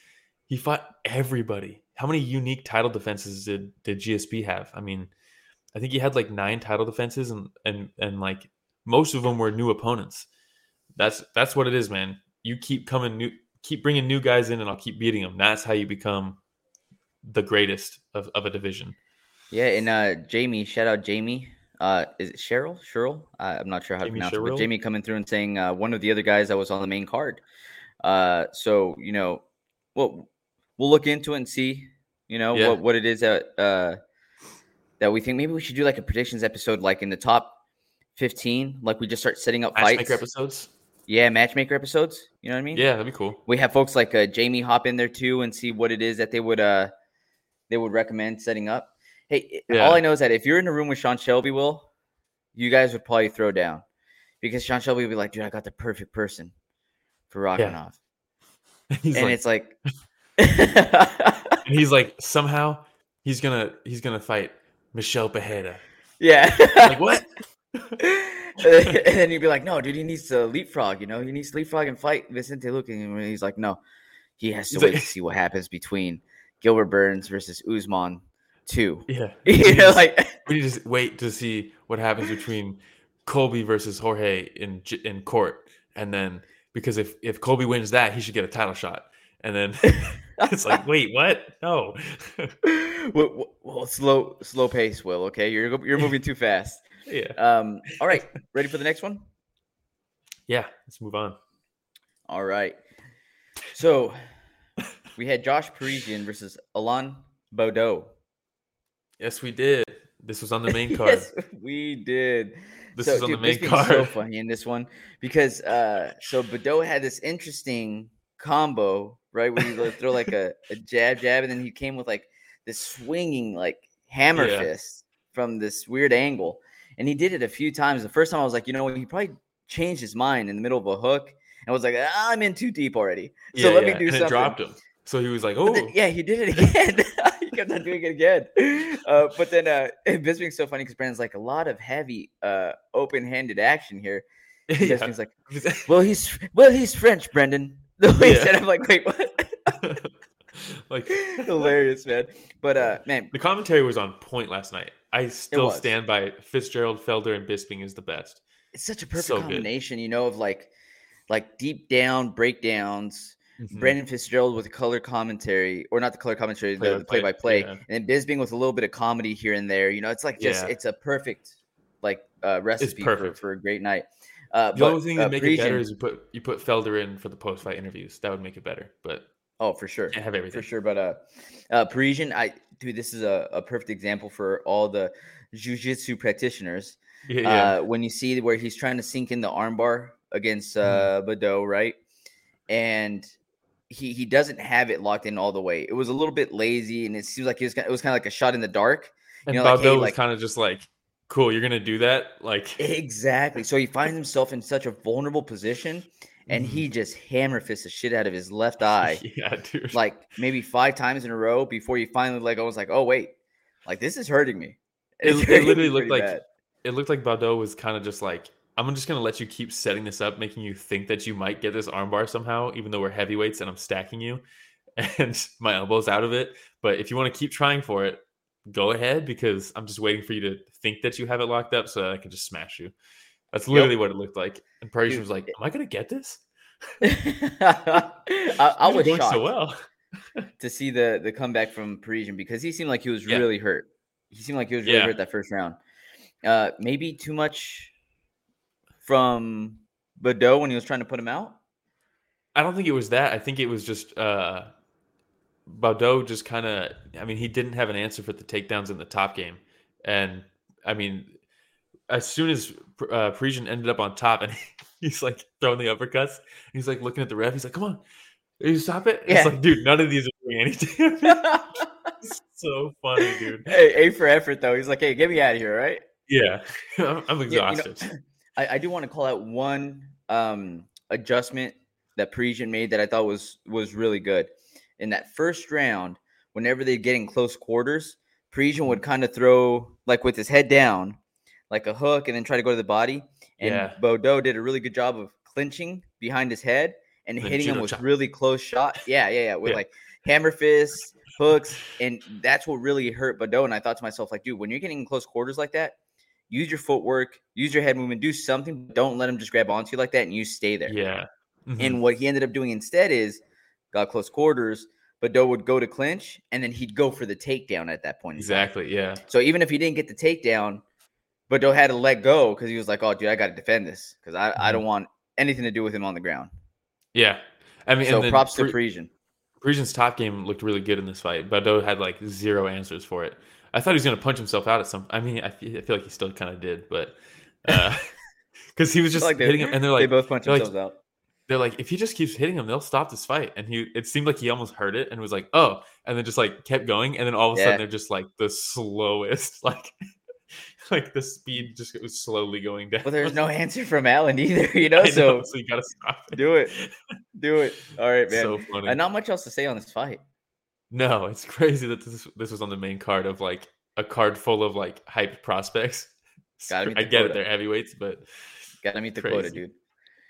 Speaker 3: he fought everybody. How many unique title defenses did did GSP have? I mean, I think he had like nine title defenses, and and and like most of them were new opponents. That's that's what it is, man. You keep coming new, keep bringing new guys in, and I'll keep beating them. That's how you become the greatest of, of a division.
Speaker 2: Yeah, and uh Jamie, shout out Jamie. Uh is it Cheryl? Cheryl? Uh, I'm not sure how
Speaker 3: Jamie
Speaker 2: to pronounce it, but Jamie coming through and saying uh one of the other guys that was on the main card. Uh so, you know, well we'll look into it and see, you know,
Speaker 3: Yeah.
Speaker 2: what, what it is that uh that we think maybe we should do like a predictions episode like in the top 15, like we just start setting up fights.
Speaker 3: Episodes.
Speaker 2: Yeah, matchmaker episodes. You know what I mean?
Speaker 3: Yeah, that'd be cool.
Speaker 2: we have folks like uh, Jamie hop in there too and see what it is that they would uh they would recommend setting up. Hey,
Speaker 3: Yeah.
Speaker 2: all I know is that if you're in a room with Sean Shelby, will you guys would probably throw down because Sean Shelby would be like, dude, I got the perfect person for Rockanoff,
Speaker 3: He's
Speaker 2: and
Speaker 3: like,
Speaker 2: it's like,
Speaker 3: and he's like somehow he's gonna he's gonna fight Michelle Pajeda.
Speaker 2: yeah,
Speaker 3: Like what?
Speaker 2: and then you'd be like, no, dude, he needs to leapfrog. You know, he needs to leapfrog and fight Vicente Luque. And he's like, no, he has to
Speaker 3: He's
Speaker 2: wait
Speaker 3: like-
Speaker 2: to see what happens between Gilbert Burns versus Usman two.
Speaker 3: Yeah.
Speaker 2: you know, like
Speaker 3: We need to wait to see what happens between Colby versus Jorge in in court, and then because if if Colby wins that, he should get a title shot. And then it's like, wait, what? No.
Speaker 2: well, well, well, slow, slow pace, Will. Okay, you're you're moving too fast.
Speaker 3: yeah.
Speaker 2: Um, all right, ready for the next one?
Speaker 3: Yeah. Let's move on.
Speaker 2: All right. So we had Josh Parisian versus Alan Baudot.
Speaker 3: Yes, we did. This was on the main card.
Speaker 2: yes, we did.
Speaker 3: This
Speaker 2: so,
Speaker 3: is on
Speaker 2: dude,
Speaker 3: the main
Speaker 2: this
Speaker 3: card.
Speaker 2: So funny in this one because uh, so Baudot had this interesting combo, right? Where he would throw like a, a jab, jab, and then he came with like this swinging like hammer
Speaker 3: Yeah.
Speaker 2: fist from this weird angle, and he did it a few times. The first time I was like, you know, he probably changed his mind in the middle of a hook, and was like, ah, I'm in too deep already. So
Speaker 3: Yeah,
Speaker 2: let
Speaker 3: yeah,
Speaker 2: me do
Speaker 3: and
Speaker 2: something.
Speaker 3: dropped him. So he was like, "Oh,
Speaker 2: then- yeah, he did it again. he kept on doing it again. Uh, but then uh, Bisping's so funny because Brendan's like a lot of heavy, uh, open-handed action here. And
Speaker 3: yeah."
Speaker 2: Bisping's like, well, he's well, he's French, Brendan. The way he said, I'm like, wait, what?
Speaker 3: like
Speaker 2: Hilarious, man. But uh, man,
Speaker 3: the commentary was on point last night. I still stand by Fitzgerald, Felder, and Bisping is the best.
Speaker 2: it's such a perfect
Speaker 3: So good.
Speaker 2: combination, you know, of like, like deep down breakdowns.
Speaker 3: Mhm.
Speaker 2: Brendan Fitzgerald with color commentary, or not the color commentary, the, the
Speaker 3: Play-by-play,
Speaker 2: play-by-play,
Speaker 3: yeah.
Speaker 2: and then Bisping with a little bit of comedy here and there. You know, it's like just
Speaker 3: Yeah.
Speaker 2: it's a perfect like uh, recipe for,
Speaker 3: perfect.
Speaker 2: for a great night. Uh,
Speaker 3: The
Speaker 2: but,
Speaker 3: only thing
Speaker 2: uh,
Speaker 3: that make it better is you put you put Felder in for the post fight interviews. That would make it better, but
Speaker 2: oh for sure,
Speaker 3: have everything.
Speaker 2: for sure. But uh, uh, Parisian, I dude, this is a, a perfect example for all the jujitsu practitioners.
Speaker 3: Yeah, yeah.
Speaker 2: uh, when you see where he's trying to sink in the armbar against
Speaker 3: Mm-hmm.
Speaker 2: uh, Baudot, right? And he he doesn't have it locked in all the way. It was a little bit lazy, and it seems like it was, it was kind of like a shot in the dark.
Speaker 3: and
Speaker 2: know, like, hey,
Speaker 3: was
Speaker 2: like-
Speaker 3: kind of just like, "Cool, you're gonna do that." Like,
Speaker 2: Exactly. So he finds himself in such a vulnerable position, and he mm-hmm. just hammer fists the shit out of his left eye,
Speaker 3: yeah, dude.
Speaker 2: like maybe five times in a row before he finally like go. Was like, oh wait, like this is hurting me.
Speaker 3: It- it literally looked like-
Speaker 2: bad.
Speaker 3: it looked like Baldo was kind of just like, I'm just gonna let you keep setting this up, making you think that you might get this armbar somehow, even though we're heavyweights and I'm stacking you, and my elbow's out of it. But if you want to keep trying for it, go ahead because I'm just waiting for you to think that you have it locked up so that I can just smash you. That's literally what it looked like. And Parisian was like, "Am I gonna get this?"
Speaker 2: I, I was
Speaker 3: going
Speaker 2: shocked
Speaker 3: so well.
Speaker 2: to see the the comeback from Parisian because he seemed like he was
Speaker 3: Yeah.
Speaker 2: really hurt. He seemed like he was really
Speaker 3: Yeah.
Speaker 2: hurt that first round. Uh, maybe too much from Baudot when he was trying to put him out.
Speaker 3: I don't think it was that. I think it was just uh Baudot just kind of I mean, he didn't have an answer for the takedowns in the top game. And I mean, as soon as uh, Parisian ended up on top and he's like throwing the uppercuts, he's like looking at the ref, he's like, "Come on. You stop it."
Speaker 2: Yeah.
Speaker 3: It's like, dude, none of these are doing anything. so funny, dude.
Speaker 2: hey, A for effort though. He's like, hey, get me out of here, right?
Speaker 3: Yeah, I'm, I'm
Speaker 2: Yeah, you know,
Speaker 3: exhausted.
Speaker 2: I, I do want to call out one um, adjustment that Parisian made that I thought was was really good. In that first round, whenever they get in close quarters, Parisian would kind of throw like with his head down, like a hook, and then try to go to the body. And
Speaker 3: Yeah.
Speaker 2: Baudot did a really good job of clinching behind his head and
Speaker 3: then
Speaker 2: hitting him with really close shot. Yeah, yeah, yeah. With
Speaker 3: Yeah.
Speaker 2: like hammer fists, hooks, and that's what really hurt Baudot. And I thought to myself, like, dude, when you're getting in close quarters like that, use your footwork, use your head movement, do something. Don't let him just grab onto you like that and you stay there.
Speaker 3: Yeah. Mhm.
Speaker 2: And what he ended up doing instead is got close quarters. Baudot would go to clinch and then he'd go for the takedown at that point.
Speaker 3: exactly. Yeah.
Speaker 2: So even if he didn't get the takedown, Baudot had to let go because he was like, "Oh, dude, I got to defend this because I, I
Speaker 3: Mhm.
Speaker 2: don't want anything to do with him on the ground."
Speaker 3: Yeah. I mean,
Speaker 2: So props to
Speaker 3: Par-
Speaker 2: Parisian.
Speaker 3: Parisian's top game looked really good in this fight. but Baudot had like zero answers for it. I thought he was going to punch himself out at some. I mean, I feel, I feel like he still kind of did, but uh, because he was just
Speaker 2: Like
Speaker 3: hitting him, and they're like they
Speaker 2: both punch
Speaker 3: they're like-
Speaker 2: themselves out.
Speaker 3: they're like, if he just keeps hitting him, they'll stop this fight. And he, it seemed like he almost heard it and was like, oh, and then just like kept going, and then all of a
Speaker 2: Yeah.
Speaker 3: sudden they're just like the slowest, like, like the speed just was slowly going down.
Speaker 2: Well, there's no answer from Alan either, you know. So
Speaker 3: know, so you gotta stop it.
Speaker 2: do it, do it. All right, man.
Speaker 3: So funny.
Speaker 2: and not much else to say on this fight.
Speaker 3: No, it's crazy that this this was on the main card of like a card full of like hyped prospects.
Speaker 2: Gotta
Speaker 3: I get it, they're heavyweights, but
Speaker 2: Got to meet the quota, dude.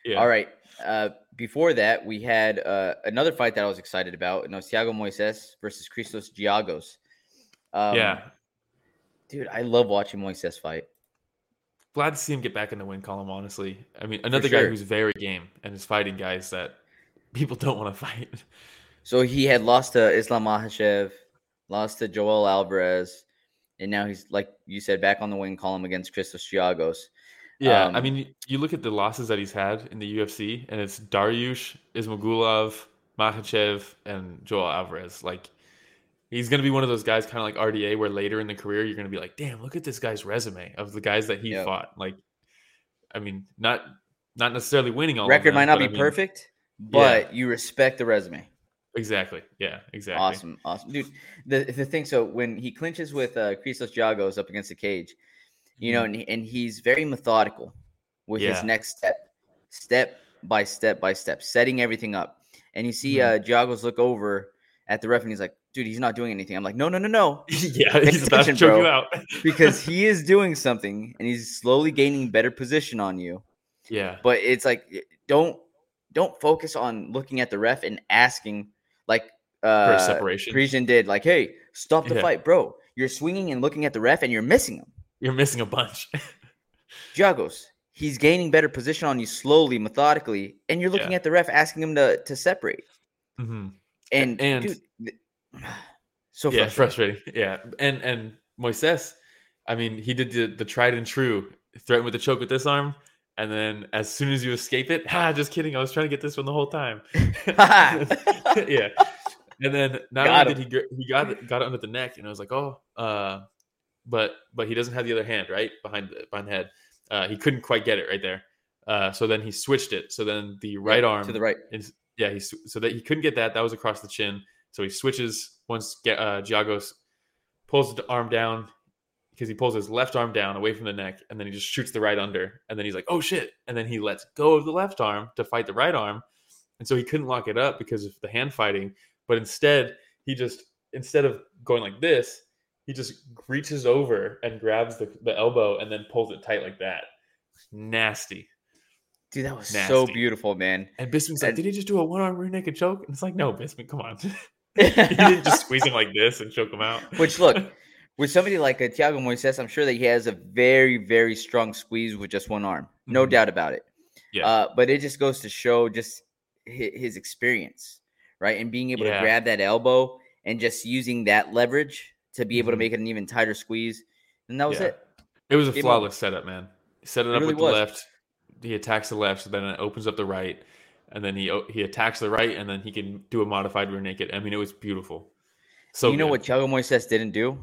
Speaker 3: yeah.
Speaker 2: All right. Uh, before that, we had uh, another fight that I was excited about. It Thiago Moises versus Christos Giagos. Um,
Speaker 3: yeah.
Speaker 2: dude, I love watching Moises fight.
Speaker 3: Glad to see him get back in the win column, honestly. I mean, another guy who's very game and is fighting guys that people don't want to fight.
Speaker 2: So he had lost to Islam Makhachev, lost to Joel Alvarez, and now he's like you said, back on the win column against Christos Giagos.
Speaker 3: Yeah, I
Speaker 2: Um,
Speaker 3: mean, you- look at the losses that he's had in the UFC, and it's Dariush, Ismagulov, Makhachev, and Joel Alvarez. Like, he's going to be one of those guys, kind of like RDA, where later in the career you're going to be like, "Damn, look at this guy's resume of the guys that he
Speaker 2: Yep.
Speaker 3: fought." Like, I mean, not not necessarily winning all. of
Speaker 2: Record
Speaker 3: them,
Speaker 2: might not be
Speaker 3: I mean-
Speaker 2: perfect, but you respect the resume.
Speaker 3: Exactly. Yeah. Exactly.
Speaker 2: Awesome, awesome, dude. The the thing, so when he clinches with uh, Christos Giagos up against the cage, you know, and, he- and he's very methodical with
Speaker 3: Yeah.
Speaker 2: his next step, step by step by step, setting everything up. And you see
Speaker 3: Mhm.
Speaker 2: uh, Giagos look over at the ref, and he's like, "Dude, he's not doing anything." I'm like, "No, no, no, no."
Speaker 3: yeah, he's about to choke you out.
Speaker 2: because he is doing something and he's slowly gaining better position on you.
Speaker 3: yeah.
Speaker 2: But it's like don't don't focus on looking at the ref and asking like uh
Speaker 3: separation.
Speaker 2: Parisian did like, hey, stop the
Speaker 3: Yeah.
Speaker 2: fight, bro. You're swinging and looking at the ref and you're missing him.
Speaker 3: You're missing a bunch.
Speaker 2: Giagos, he's gaining better position on you slowly, methodically, and you're looking
Speaker 3: Yeah.
Speaker 2: at the ref asking him to to separate.
Speaker 3: hmm
Speaker 2: And,
Speaker 3: and-
Speaker 2: dude, th- so
Speaker 3: yeah,
Speaker 2: frustrating.
Speaker 3: frustrating. Yeah, and and Moises, I mean, he did the, the tried and true threaten with the choke with this arm, and then as soon as you escape it, ah, just kidding. I was trying to get this one the whole time. yeah, and then not
Speaker 2: Got
Speaker 3: only did he he got got it under the neck, and I was like, oh, uh, but but he doesn't have the other hand right behind the behind the head. Uh, he couldn't quite get it right there. Uh, so then he switched it. So then the right arm
Speaker 2: to the right.
Speaker 3: is yeah, he so that he couldn't get that. That was across the chin. So he switches once uh, Giagos pulls the arm down because he pulls his left arm down away from the neck, and then he just shoots the right under, and then he's like, "Oh shit!" And then he lets go of the left arm to fight the right arm, and so he couldn't lock it up because of the hand fighting. But instead, he just instead of going like this, he just reaches over and grabs the, the elbow and then pulls it tight like that. Nasty.
Speaker 2: Dude, that was so beautiful, man.
Speaker 3: And Bisping's like, did he just do a one arm rear naked choke? And it's like, no, Bisping, come on. he didn't just squeeze him like this and choke him out.
Speaker 2: Which look, with somebody like a Thiago Moises, I'm sure that he has a very, very strong squeeze with just one arm. No
Speaker 3: Mhm.
Speaker 2: doubt about it.
Speaker 3: Yeah.
Speaker 2: Uh, but it just goes to show just his, his experience, right? And being able
Speaker 3: Yeah.
Speaker 2: to grab that elbow and just using that leverage to be able to
Speaker 3: Mhm.
Speaker 2: make it an even tighter squeeze. And that was
Speaker 3: Yeah.
Speaker 2: it.
Speaker 3: It was a
Speaker 2: Game
Speaker 3: flawless setup, man. He set it
Speaker 2: It
Speaker 3: up
Speaker 2: really
Speaker 3: with the
Speaker 2: was.
Speaker 3: left. He attacks the left, so then it opens up the right, and then he he attacks the right, and then he can do a modified rear naked. I mean, it was beautiful. So
Speaker 2: you know
Speaker 3: good.
Speaker 2: what Thiago Moises didn't do?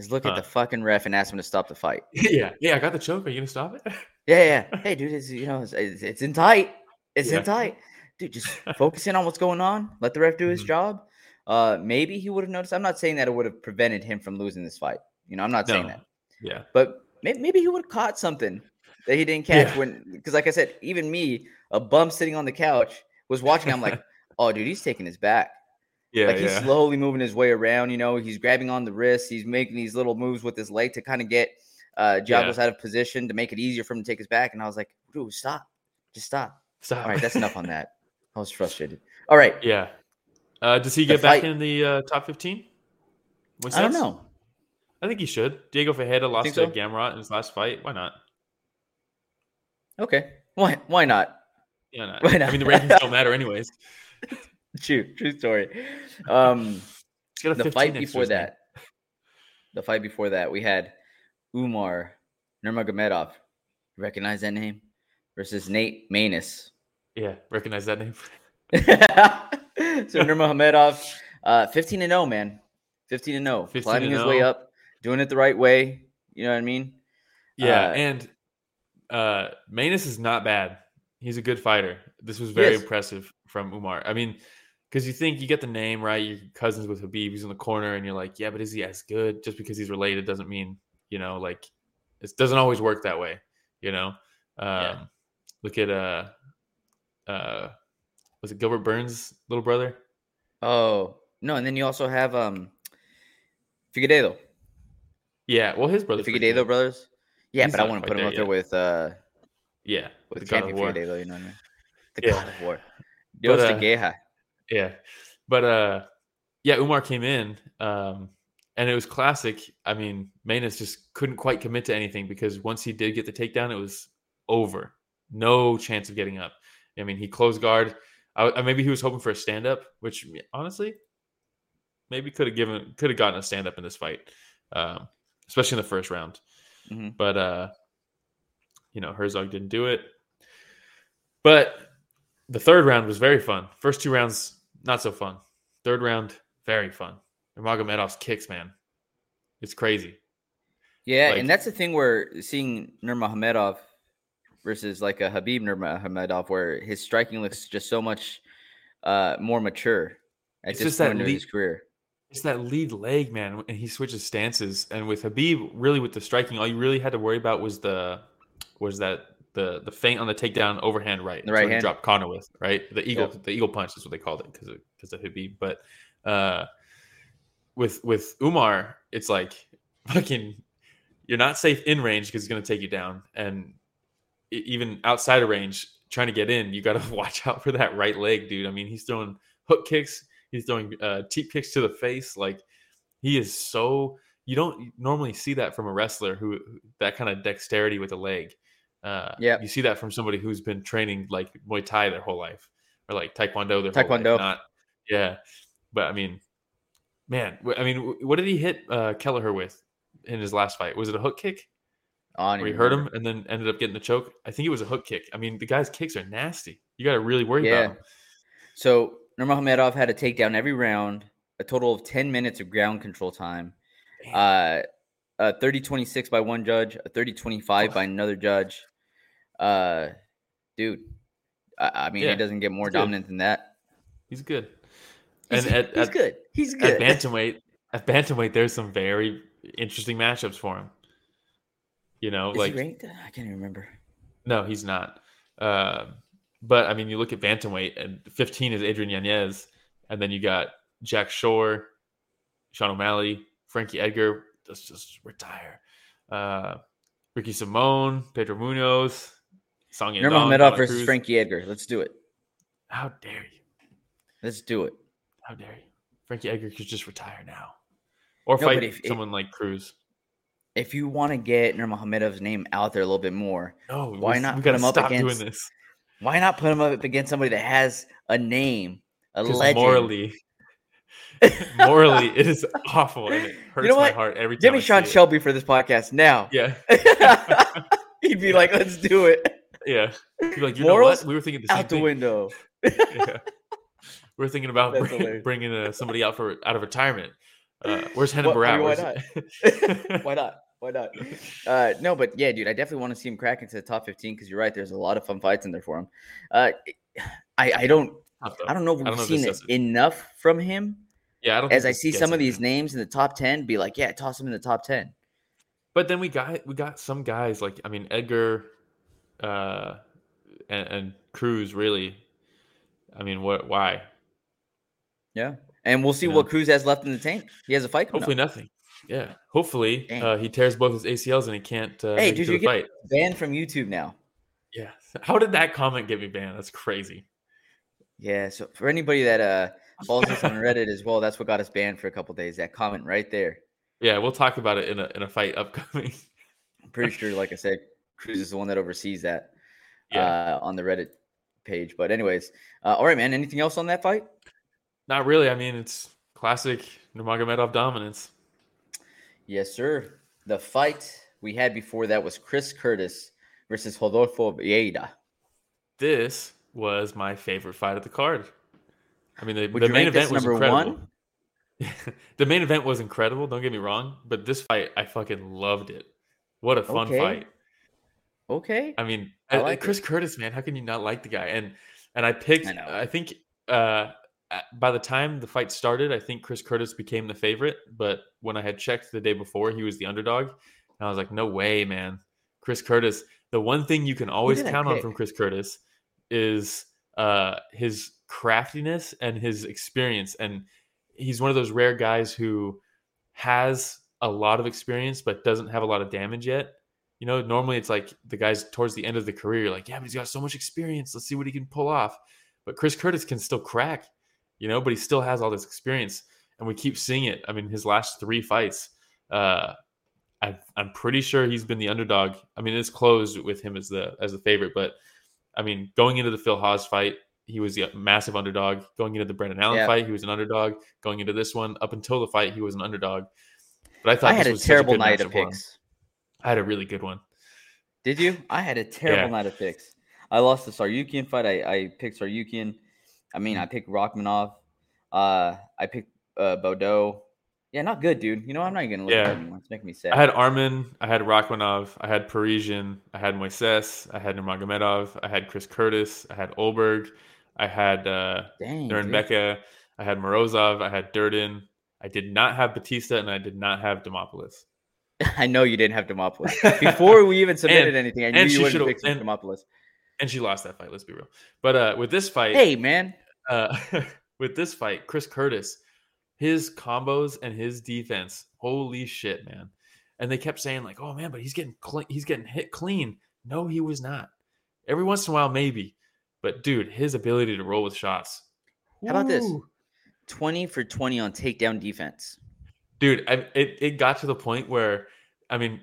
Speaker 2: Is look
Speaker 3: Huh.
Speaker 2: at the fucking ref and ask him to stop the fight.
Speaker 3: yeah, yeah. I got the choke. Are you gonna stop it?
Speaker 2: Yeah, yeah. Hey, dude, it's you know, it's, it's, in tight. It's
Speaker 3: Yeah.
Speaker 2: in tight. Dude, just focus in on what's going on. Let the ref do his
Speaker 3: Mhm.
Speaker 2: job. Uh, maybe he would have noticed. I'm not saying that it would have prevented him from losing this fight. You know, I'm not saying that.
Speaker 3: yeah,
Speaker 2: But maybe, maybe he would have caught something that he didn't catch
Speaker 3: Yeah.
Speaker 2: when because like I said, even me, a bum sitting on the couch, was watching. I'm like, oh dude, he's taking his back.
Speaker 3: Yeah,
Speaker 2: like he's
Speaker 3: yeah.
Speaker 2: slowly moving his way around. You know, he's grabbing on the wrist. He's making these little moves with his leg to kind of get uh Giagos out of position to make it easier for him to take his back. And I was like, dude, stop, just stop.
Speaker 3: Stop.
Speaker 2: All right, that's enough on that. I was frustrated. All right,
Speaker 3: Yeah. Uh, does he
Speaker 2: The
Speaker 3: get back in the uh, top 15?
Speaker 2: I don't know.
Speaker 3: I think he should. Diego Ferreira lost
Speaker 2: Think
Speaker 3: to
Speaker 2: so?
Speaker 3: Gamrot in his last fight. Why not?
Speaker 2: Okay, why why not?
Speaker 3: Yeah, not.
Speaker 2: Why
Speaker 3: I mean, the rankings don't matter anyways.
Speaker 2: True, true story. Um,
Speaker 3: He's got a
Speaker 2: the fight before that, the fight before that, we had Umar Nurmagomedov. Recognize that name? Versus Nate Maness.
Speaker 3: Yeah, recognize that name.
Speaker 2: so Nurmagomedov, uh, 15 and 0, man. 15 and 0.
Speaker 3: 15
Speaker 2: Climbing his way up, doing it the right way. You know what I mean?
Speaker 3: Yeah,
Speaker 2: Uh,
Speaker 3: and uh Maness is not bad. He's a good fighter. This was very impressive from Umar. I mean, because you think you get the name right, you're cousins with Khabib, he's in the corner, and you're like, yeah, but is he as good? Just because he's related doesn't mean, you know, like it doesn't always work that way, you know. Um
Speaker 2: Yeah.
Speaker 3: look at uh uh was it Gilbert Burns' little brother?
Speaker 2: Oh, no. And then you also have um Figueiredo.
Speaker 3: Yeah, well his
Speaker 2: The
Speaker 3: brother
Speaker 2: Figueiredo brothers. Yeah,
Speaker 3: He's
Speaker 2: but I want to put him up there
Speaker 3: yet.
Speaker 2: with uh
Speaker 3: Yeah,
Speaker 2: with
Speaker 3: the God of
Speaker 2: champion
Speaker 3: War.
Speaker 2: Figueiredo, you know what I mean? The
Speaker 3: Yeah.
Speaker 2: God of War. Dios
Speaker 3: But,
Speaker 2: de
Speaker 3: uh. Yeah. But uh yeah, Umar came in um and it was classic. I mean, Maness just couldn't quite commit to anything because once he did get the takedown, it was over. No chance of getting up. I mean, he closed guard. I, maybe he was hoping for a stand up, which honestly, maybe could have given could have gotten a stand up in this fight, um, especially in the first round.
Speaker 2: Mhm.
Speaker 3: But uh, you know, Herzog didn't do it. But the third round was very fun. First two rounds not so fun. Third round very fun. Magomedov's kicks, man, it's crazy.
Speaker 2: Yeah,
Speaker 3: like-
Speaker 2: and that's the thing where seeing Nurmagomedov versus like a Khabib Nurmagomedov, where his striking looks just so much uh more mature at
Speaker 3: It's
Speaker 2: this
Speaker 3: just that
Speaker 2: point in
Speaker 3: lead-
Speaker 2: his career.
Speaker 3: It's that lead leg, man, and he switches stances. And with Khabib, really with the striking, all you really had to worry about was the was that the the feint on the takedown overhand right.
Speaker 2: The right hand.
Speaker 3: dropped Connor with, right? The eagle
Speaker 2: Yep.
Speaker 3: the eagle punch is what they called it because of because of Khabib. But uh with with Umar, it's like fucking you're not safe in range because he's gonna take you down. And even outside of range, trying to get in, you gotta watch out for that right leg, dude. I mean, he's throwing hook kicks, he's throwing uh teep kicks to the face, like he is so you don't normally see that from a wrestler who- that kind of dexterity with a leg. Uh,
Speaker 2: Yep.
Speaker 3: you see that from somebody who's been training like Muay Thai their whole life or like Taekwondo their whole
Speaker 2: Taekwondo.
Speaker 3: life. Not, yeah, but I mean, man, I mean, what did he hit uh, Kelleher with in his last fight? Was it a hook kick
Speaker 2: On
Speaker 3: where he hurt him and then ended up getting the choke? I think it was a hook kick. I mean, the guy's kicks are nasty. You got to really worry
Speaker 2: Yeah.
Speaker 3: about him.
Speaker 2: So Nurmagomedov had to take down every round, a total of 10 minutes of ground control time. Uh, a 30 26 by one judge, a 30 25 by another judge. Uh, dude, I, I mean,
Speaker 3: Yeah,
Speaker 2: it doesn't get more
Speaker 3: he's good.
Speaker 2: dominant than that.
Speaker 3: He's good.
Speaker 2: He's,
Speaker 3: and at,
Speaker 2: he's
Speaker 3: at,
Speaker 2: good. He's good.
Speaker 3: at bantamweight, at bantamweight, there's some very interesting matchups for him. You know,
Speaker 2: Is
Speaker 3: like?
Speaker 2: I can't even remember.
Speaker 3: No, he's not. Um, but I mean, you look at bantamweight, and 15 is Adrian Yanez, and then you got Jack Shore, Sean O'Malley, Frankie Edgar. Let's just retire. Uh, Ricky Simone, Pedro Munhoz, Song
Speaker 2: Nurmagomedov versus
Speaker 3: Cruz.
Speaker 2: Frankie Edgar. Let's do it.
Speaker 3: How dare you?
Speaker 2: Let's do it.
Speaker 3: How dare you? Frankie Edgar could just retire now, or
Speaker 2: No,
Speaker 3: fight
Speaker 2: if- if-
Speaker 3: someone like Cruz.
Speaker 2: If you want to get Nurmagomedov's name out there a little bit more,
Speaker 3: No,
Speaker 2: Why
Speaker 3: we-
Speaker 2: not
Speaker 3: We
Speaker 2: put him up against-
Speaker 3: doing this
Speaker 2: why not put him up against somebody that has a name, a legend?
Speaker 3: morally, morally, it is awful and it hurts
Speaker 2: know
Speaker 3: my heart every time.
Speaker 2: Give me
Speaker 3: I
Speaker 2: Sean
Speaker 3: see it.
Speaker 2: Shelby for this podcast now.
Speaker 3: Yeah,
Speaker 2: He'd be like, "Let's do it."
Speaker 3: yeah. You're like, you
Speaker 2: Morals
Speaker 3: know what? We were thinking the
Speaker 2: Out the
Speaker 3: thing.
Speaker 2: window.
Speaker 3: Yeah. We were thinking about bring- bringing uh, somebody out for out of retirement. Uh, where's Renan
Speaker 2: Well, I mean, why
Speaker 3: Barão?
Speaker 2: Why not? Why not? Uh, no, but yeah, dude, I definitely want to see him crack into the top 15 because you're right. There's a lot of fun fights in there for him. Uh, I, I don't, I don't know if we've
Speaker 3: know
Speaker 2: seen
Speaker 3: this
Speaker 2: it
Speaker 3: does it.
Speaker 2: enough from him.
Speaker 3: Yeah, I don't.
Speaker 2: As I see some of these names in the top 10, be like, yeah, toss him in the top 10.
Speaker 3: But then we got we got some guys like I mean Edgar, uh, and, and Cruz really. I mean, what? Why?
Speaker 2: Yeah, and we'll see
Speaker 3: Yeah.
Speaker 2: what Cruz has left in the tank. He has a fight
Speaker 3: Hopefully
Speaker 2: up.
Speaker 3: nothing. Yeah. Hopefully uh, he tears both his ACLs and he can't. Uh,
Speaker 2: Hey, did you get
Speaker 3: fight.
Speaker 2: banned from YouTube now?
Speaker 3: Yeah. How did that comment get me banned? That's crazy.
Speaker 2: Yeah. So for anybody that uh follows us on Reddit as well, that's what got us banned for a couple days. That comment right there.
Speaker 3: Yeah, we'll talk about it in a in a fight upcoming.
Speaker 2: I'm pretty sure, like I said, Cruz is the one that oversees that
Speaker 3: Yeah.
Speaker 2: uh, on the Reddit page. But anyways, uh, all right, man. Anything else on that fight?
Speaker 3: Not really. I mean, it's classic Nurmagomedov dominance.
Speaker 2: Yes, sir. The fight we had before that was Chris Curtis versus Rodolfo Vieira.
Speaker 3: This was my favorite fight of the card. I mean, the, the main event was
Speaker 2: number
Speaker 3: incredible.
Speaker 2: one?
Speaker 3: the main event was incredible. Don't get me wrong, but this fight, I fucking loved it. What a fun
Speaker 2: Okay.
Speaker 3: fight!
Speaker 2: Okay.
Speaker 3: I mean,
Speaker 2: I
Speaker 3: uh,
Speaker 2: like
Speaker 3: Chris Curtis, man, how can you not like the guy? And and I picked.
Speaker 2: I.
Speaker 3: I, think uh, by the time the fight started, I think Chris Curtis became the favorite. But when I had checked the day before, he was the underdog, and I was like, no way, man. Chris Curtis. The one thing you can always count on from Chris Curtis is uh, his craftiness and his experience. And he's one of those rare guys who has a lot of experience but doesn't have a lot of damage yet. You know, normally it's like the guys towards the end of the career, like, yeah, but he's got so much experience. Let's see what he can pull off. But Chris Curtis can still crack, you know, but he still has all this experience. And we keep seeing it. I mean, his last three fights, uh, I, I'm pretty sure he's been the underdog. I mean, it's closed with him as the as the favorite, but I mean, going into the Phil Hawes fight, he was a massive underdog. Going into the Brendan Allen
Speaker 2: Yeah.
Speaker 3: fight, he was an underdog. Going into this one, up until the fight, he was an underdog. But I thought
Speaker 2: I had a terrible
Speaker 3: good
Speaker 2: night of
Speaker 3: matchup for him.
Speaker 2: picks.
Speaker 3: I had a really good one.
Speaker 2: Did you? I had a terrible
Speaker 3: Yeah.
Speaker 2: night of picks. I lost the Tsarukyan fight. I, I picked Tsarukyan. I mean,
Speaker 3: Mm.
Speaker 2: I picked Rakhmonov. Uh, I picked uh, Baudot. Yeah, not good, dude. You know, I'm not even gonna look
Speaker 3: Yeah.
Speaker 2: at it anymore. It's making me sad.
Speaker 3: I had Arman, I had Rakhmonov, I had Parisian, I had Moises, I had Nurmagomedov, I had Chris Curtis, I had Ulberg, I had uh,
Speaker 2: Dang, dude.
Speaker 3: I had Morozov, I had Durden. I did not have Bautista, and I did not have Demopoulos.
Speaker 2: I know you didn't have Demopoulos before we even submitted
Speaker 3: And-
Speaker 2: anything. I knew you wouldn't pick
Speaker 3: and-
Speaker 2: Demopoulos.
Speaker 3: And she lost that fight. Let's be real. But uh, with this fight,
Speaker 2: Hey, man.
Speaker 3: uh, with this fight, Chris Curtis, his combos and his defense, holy shit, man! And they kept saying like, "Oh man, but he's getting clean, he's getting hit clean." No, he was not. Every once in a while, maybe, but dude, his ability to roll with shots.
Speaker 2: How about this? 20 for 20 on takedown defense.
Speaker 3: dude? I, it it got to the point where, I mean,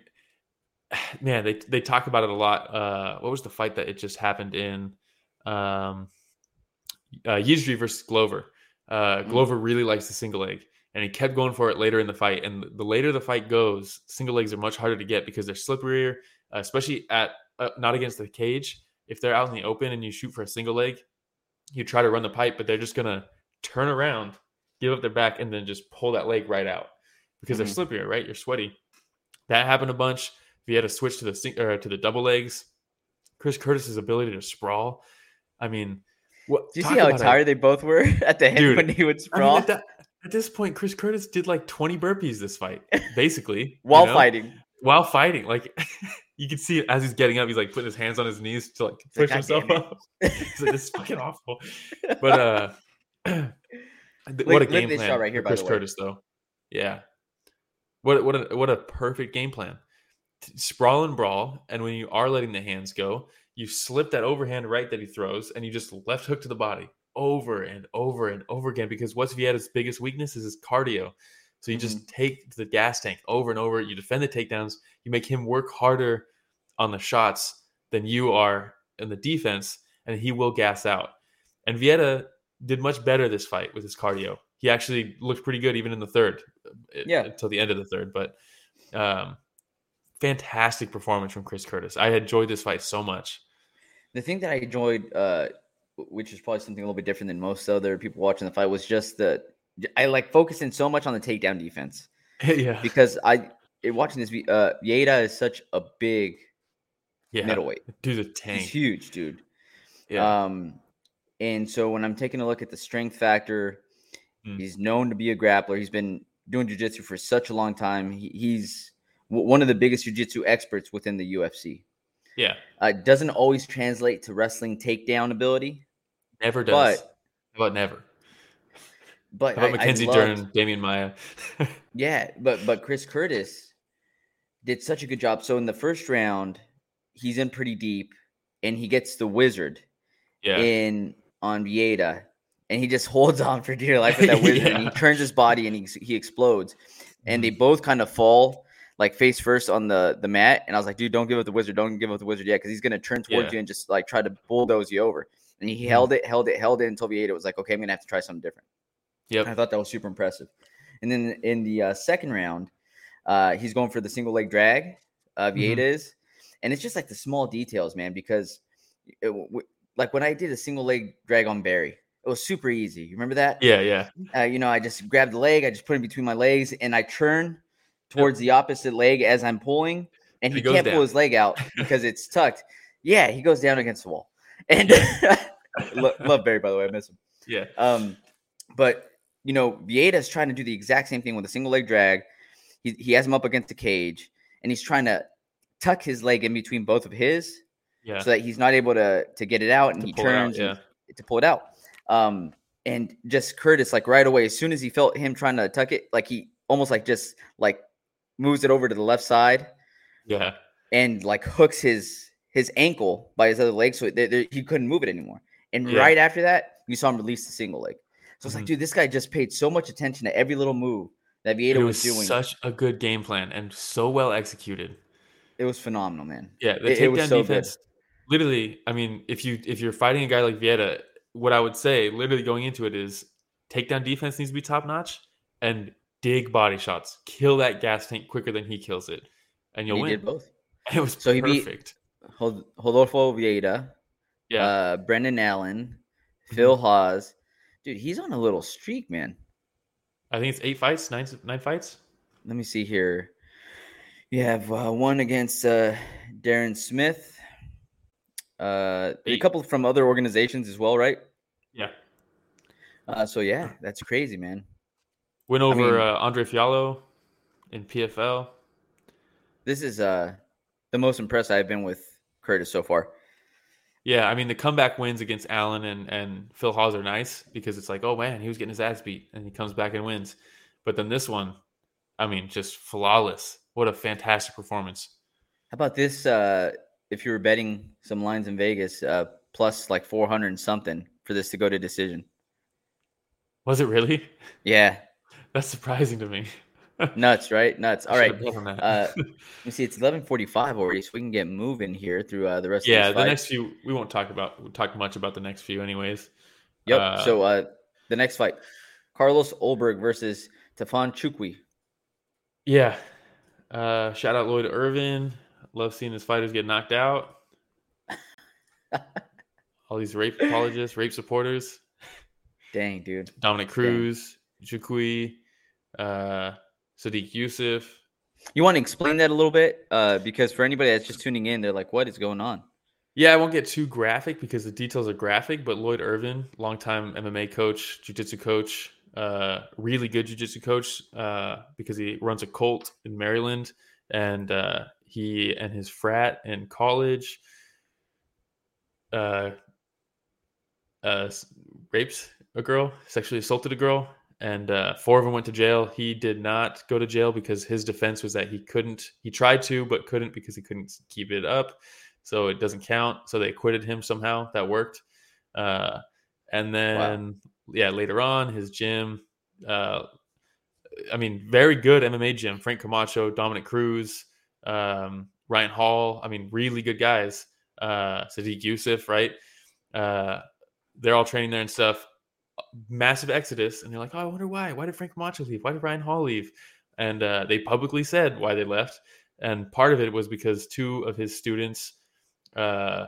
Speaker 3: man, they they talk about it a lot. Uh, what was the fight that it just happened in? Um, uh, Jiri versus Glover. Uh,
Speaker 2: Mm.
Speaker 3: Glover really likes the single leg, and he kept going for it later in the fight. And the later the fight goes, single legs are much harder to get because they're slipperier, uh, especially at uh, not against the cage. If they're out in the open and you shoot for a single leg, you try to run the pipe, but they're just gonna turn around, give up their back, and then just pull that leg right out because they're
Speaker 2: Mm-hmm.
Speaker 3: slipperier, right? You're sweaty. That happened a bunch. If you had to switch to the sing- or to the double legs, Chris Curtis's ability to sprawl. I mean, what?
Speaker 2: Do you see how tired they both were at the end
Speaker 3: Dude,
Speaker 2: when he would
Speaker 3: I mean,
Speaker 2: sprawl
Speaker 3: at, at this point, Chris Curtis did like 20 burpees this fight, basically, you
Speaker 2: while
Speaker 3: know?
Speaker 2: fighting?
Speaker 3: While fighting, like you can see as he's getting up, he's like putting his hands on his knees to like
Speaker 2: like,
Speaker 3: push
Speaker 2: "God
Speaker 3: himself up. he's like, "This is fucking awful." But uh,
Speaker 2: Look-
Speaker 3: what a game plan
Speaker 2: right here,
Speaker 3: Chris. Curtis, though. Yeah, what what a what a perfect game plan. Sprawl and brawl, and when you are letting the hands go, you slip that overhand right that he throws, and you just left hook to the body over and over and over again. Because what's Vieira's biggest weakness is his cardio. So you
Speaker 2: Mm-hmm.
Speaker 3: just take the gas tank over and over. You defend the takedowns. You make him work harder on the shots than you are in the defense, and he will gas out. And Vieta did much better this fight with his cardio. He actually looked pretty good even in the third, uh,
Speaker 2: Yeah.
Speaker 3: until the end of the third. But um, fantastic performance from Chris Curtis. I enjoyed this fight so much.
Speaker 2: The thing that I enjoyed, uh, which is probably something a little bit different than most other people watching the fight, was just the I like focusing so much on the takedown defense
Speaker 3: yeah,
Speaker 2: because I watching this, uh, Yeda is such a big
Speaker 3: yeah.
Speaker 2: middleweight.
Speaker 3: Do the
Speaker 2: He's huge, dude.
Speaker 3: Yeah,
Speaker 2: Um, and so when I'm taking a look at the strength factor,
Speaker 3: Mm.
Speaker 2: he's known to be a grappler. He's been doing jujitsu for such a long time. He, he's w- one of the biggest jiu-jitsu experts within the UFC.
Speaker 3: Yeah,
Speaker 2: Uh, doesn't always translate to wrestling takedown ability,
Speaker 3: never does.
Speaker 2: but
Speaker 3: How about never?
Speaker 2: but
Speaker 3: How about
Speaker 2: I- I
Speaker 3: Mackenzie
Speaker 2: loved-
Speaker 3: Dern, Demian Maia?
Speaker 2: Yeah, but but Chris Curtis did such a good job. So in the first round, he's in pretty deep, and he gets the wizard
Speaker 3: yeah,
Speaker 2: in on Vieira, and he just holds on for dear life with that wizard, and he turns his body and he he explodes, and they both kind of fall like face first on the the mat, and I was like, dude, don't give up the wizard, don't give up the wizard yet, because he's gonna turn towards
Speaker 3: Yeah.
Speaker 2: you and just like try to bulldoze you over. And he
Speaker 3: Mhm.
Speaker 2: held it, held it, held it until Vieira was like, okay, I'm gonna have to try something different. Yeah,
Speaker 3: I
Speaker 2: thought that was super impressive. And then in the uh, second round, uh, he's going for the single leg drag. Uh. Vieira is, and it's just like the small details, man. Because it, w- like when I did a single leg drag on Barry, it was super easy. You remember that?
Speaker 3: yeah, yeah,
Speaker 2: Uh, you know, I just grabbed the leg, I just put it between my legs, and I turn towards the opposite leg as I'm pulling, and he
Speaker 3: He
Speaker 2: can't pull his leg out because it's tucked. Yeah, he goes down against the wall. And Lo- love Barry, by the way, I miss him.
Speaker 3: yeah.
Speaker 2: Um, but you know, Vieira's trying to do the exact same thing with a single leg drag. He he has him up against the cage, and he's trying to tuck his leg in between both of his,
Speaker 3: Yeah,
Speaker 2: so that he's not able to to get it out, and
Speaker 3: To
Speaker 2: he
Speaker 3: it out,
Speaker 2: turns
Speaker 3: yeah.
Speaker 2: and- to pull it out. Um, and just Curtis, like right away, as soon as he felt him trying to tuck it, like he almost like just like moves it over to the left side
Speaker 3: yeah,
Speaker 2: and like hooks his his ankle by his other leg, so there- there- he couldn't move it anymore. And
Speaker 3: Yeah.
Speaker 2: right after that, you saw him release the single leg. So it's like,
Speaker 3: Mhm.
Speaker 2: dude, this guy just paid so much attention to every little move that
Speaker 3: Vieira
Speaker 2: was,
Speaker 3: was
Speaker 2: doing.
Speaker 3: such a good game plan and so well executed.
Speaker 2: it was phenomenal, man.
Speaker 3: Yeah, the
Speaker 2: It-
Speaker 3: takedown
Speaker 2: so good.
Speaker 3: defense. Literally, I mean, if you if you're fighting a guy like Vieira, what I would say, literally going into it, is takedown defense needs to be top notch and dig body shots. Kill that gas tank quicker than he kills it, and you'll
Speaker 2: he
Speaker 3: win.
Speaker 2: did both.
Speaker 3: It was
Speaker 2: So he beat-
Speaker 3: perfect.
Speaker 2: Rodolfo Vieira,
Speaker 3: yeah, Mm-hmm.
Speaker 2: uh, Brendan Allen, Phil Hawes. Dude, he's on a little streak, man.
Speaker 3: I think it's eight fights, nine nine fights.
Speaker 2: Let me see here. You have uh, one against uh, Darren Smith. Uh, a couple from other organizations as well, right?
Speaker 3: Yeah,
Speaker 2: Uh, so yeah, that's crazy, man.
Speaker 3: Win over
Speaker 2: mean-
Speaker 3: uh, Andre Fialho in PFL.
Speaker 2: This is uh the most impressed I've been with Curtis so far.
Speaker 3: Yeah, I mean the comeback wins against Allen and and Phil Hawes are nice because it's like, oh man, he was getting his ass beat and he comes back and wins. But then this one, I mean, just flawless. What a fantastic performance.
Speaker 2: How about this? Uh, if you were betting some lines in Vegas, uh, plus like four hundred and something for this to go to decision.
Speaker 3: Was it really?
Speaker 2: Yeah,
Speaker 3: That's surprising to me.
Speaker 2: nuts, right? Nuts. All right.
Speaker 3: should've bet on that.
Speaker 2: Uh, let me see. It's eleven forty-five already, so we can get moving here through uh, the rest.
Speaker 3: yeah,
Speaker 2: of
Speaker 3: the next few we won't talk about we'll talk much about the next few anyways.
Speaker 2: Yep.
Speaker 3: uh,
Speaker 2: so uh, the next fight, Carlos Ulberg versus Tafon Chukwi.
Speaker 3: Yeah. Uh shout out Lloyd Irvin. Love seeing his fighters get knocked out. All these rape apologists, rape supporters.
Speaker 2: Dang, dude.
Speaker 3: Dominic Cruz, Jukui, uh, Sodiq Yusuff.
Speaker 2: You want to explain that a little bit? Uh, because for anybody that's just tuning in, they're like, "What is going on?"
Speaker 3: Yeah, I won't get too graphic because the details are graphic, but Lloyd Irvin, longtime MMA coach, jiu-jitsu coach, uh, really good jiu-jitsu coach uh, because he runs a cult in Maryland and uh, he and his frat in college uh, uh, raped a girl, sexually assaulted a girl, and uh, four of them went to jail. He did not go to jail because his defense was that he couldn't. He tried to, but couldn't because he couldn't keep it up. So it doesn't count. So they acquitted him somehow. That worked. Uh, and then yeah, later on, his gym. Uh, I mean, very good MMA gym. Frank Camacho, Dominic Cruz, um, Ryan Hall. I mean, really good guys. Uh, Sodiq Yusuff, right? Uh, they're all training there and stuff. Massive exodus, and they're like, "Oh, I wonder why. Why did Frank Camacho leave? Why did Ryan Hall leave?" And uh, they publicly said why they left, and part of it was because two of his students uh,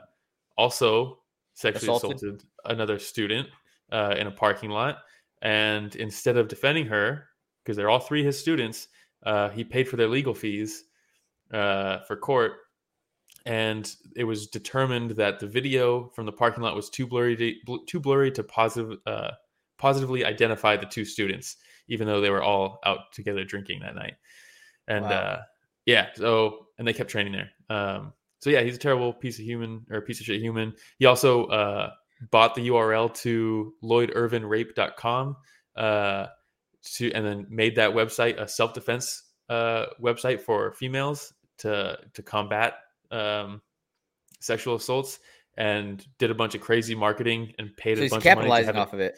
Speaker 3: also sexually
Speaker 2: Assaulted?
Speaker 3: assaulted another student uh, in a parking lot, and instead of defending her, because they're all three his students, uh, he paid for their legal fees uh, for court, and it was determined that the video from the parking lot was too blurry to, too blurry to positive uh, positively identify the two students, even though they were all out together drinking that night. And
Speaker 2: Wow.
Speaker 3: uh, Yeah. So and they kept training there. Um, so yeah, he's a terrible piece of human or piece of shit human. He also uh, bought the URL to lloydirvinrape.com uh, to and then made that website a self defense uh, website for females to to combat um, sexual assaults and did a bunch of crazy marketing and paid
Speaker 2: So
Speaker 3: a bunch of money to
Speaker 2: capitalizing
Speaker 3: have it-
Speaker 2: off of it.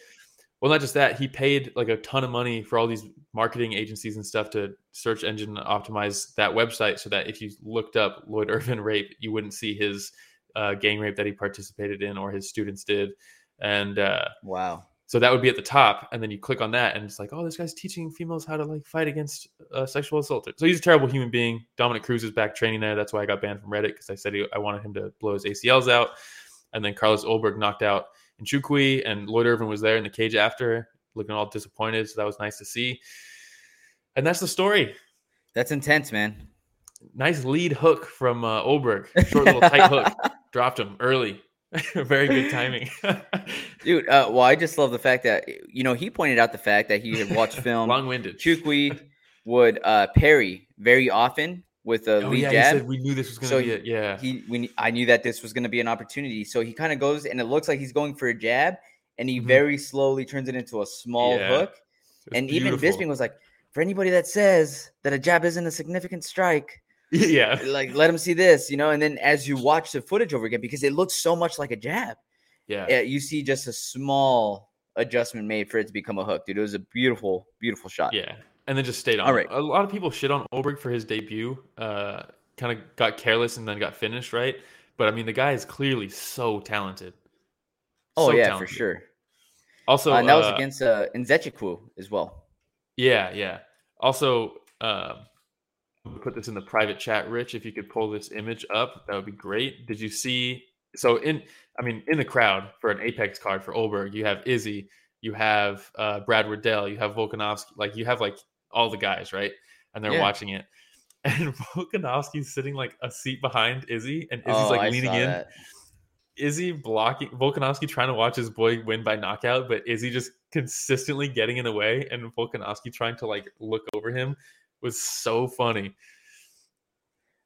Speaker 3: well, not just that, he paid like a ton of money for all these marketing agencies and stuff to search engine optimize that website so that if you looked up Lloyd Irvin rape, you wouldn't see his uh, gang rape that he participated in or his students did. And uh,
Speaker 2: Wow.
Speaker 3: So that would be at the top. And then you click on that and it's like, oh, this guy's teaching females how to like fight against uh, sexual assault. So he's a terrible human being. Dominic Cruz is back training there. That's why I got banned from Reddit because I said he, I wanted him to blow his ACLs out. And then Carlos Ulberg knocked out Nchukwi and Lloyd Irvin was there in the cage after, looking all disappointed. So that was nice to see. And that's the story.
Speaker 2: That's intense, man.
Speaker 3: Nice lead hook from uh, Ulberg. Short little tight hook. Dropped him early. Very good timing.
Speaker 2: Dude, uh, well, I just love the fact that you know he pointed out the fact that he had watched film.
Speaker 3: Long winded.
Speaker 2: Chukwi would uh, parry very often with a
Speaker 3: Oh,
Speaker 2: lead
Speaker 3: yeah, he
Speaker 2: jab.
Speaker 3: said we knew this was going to
Speaker 2: So
Speaker 3: be it. Yeah.
Speaker 2: he we, I knew that this was going to be an opportunity. So he kind of goes and it looks like he's going for a jab and he
Speaker 3: Mhm.
Speaker 2: very slowly turns it into a small
Speaker 3: Yeah.
Speaker 2: hook.
Speaker 3: It was
Speaker 2: And even
Speaker 3: beautiful.
Speaker 2: Bisping was like, for anybody that says that a jab isn't a significant strike,
Speaker 3: yeah.
Speaker 2: like let him see this, you know. And then as you watch the footage over again, because it looks so much like a jab,
Speaker 3: Yeah.
Speaker 2: you see just a small adjustment made for it to become a hook, dude. It was a beautiful, beautiful shot.
Speaker 3: Yeah. And then just stayed on.
Speaker 2: All right.
Speaker 3: A lot of people shit on Ulberg for his debut. Uh, kind of got careless and then got finished, right? But I mean, the guy is clearly so talented.
Speaker 2: Oh
Speaker 3: So
Speaker 2: yeah,
Speaker 3: talented.
Speaker 2: for sure.
Speaker 3: Also,
Speaker 2: Uh, and that was
Speaker 3: uh,
Speaker 2: against uh, Nzechukwu as well.
Speaker 3: Yeah, yeah. Also, um, put this in the private chat, Rich. If you could pull this image up, that would be great. Did you see? So in, I mean, in the crowd for an Apex card for Ulberg, you have Izzy, you have uh, Brad Riddell, you have Volkanovski, like you have like all the guys, right? And they're
Speaker 2: Yeah.
Speaker 3: watching it. And Volkanovski's sitting like a seat behind Izzy, and Izzy's
Speaker 2: oh,
Speaker 3: like
Speaker 2: I
Speaker 3: leaning in.
Speaker 2: that.
Speaker 3: Izzy blocking Volkanovski trying to watch his boy win by knockout, but Izzy just consistently getting in the way, and Volkanovski trying to like look over him was so funny.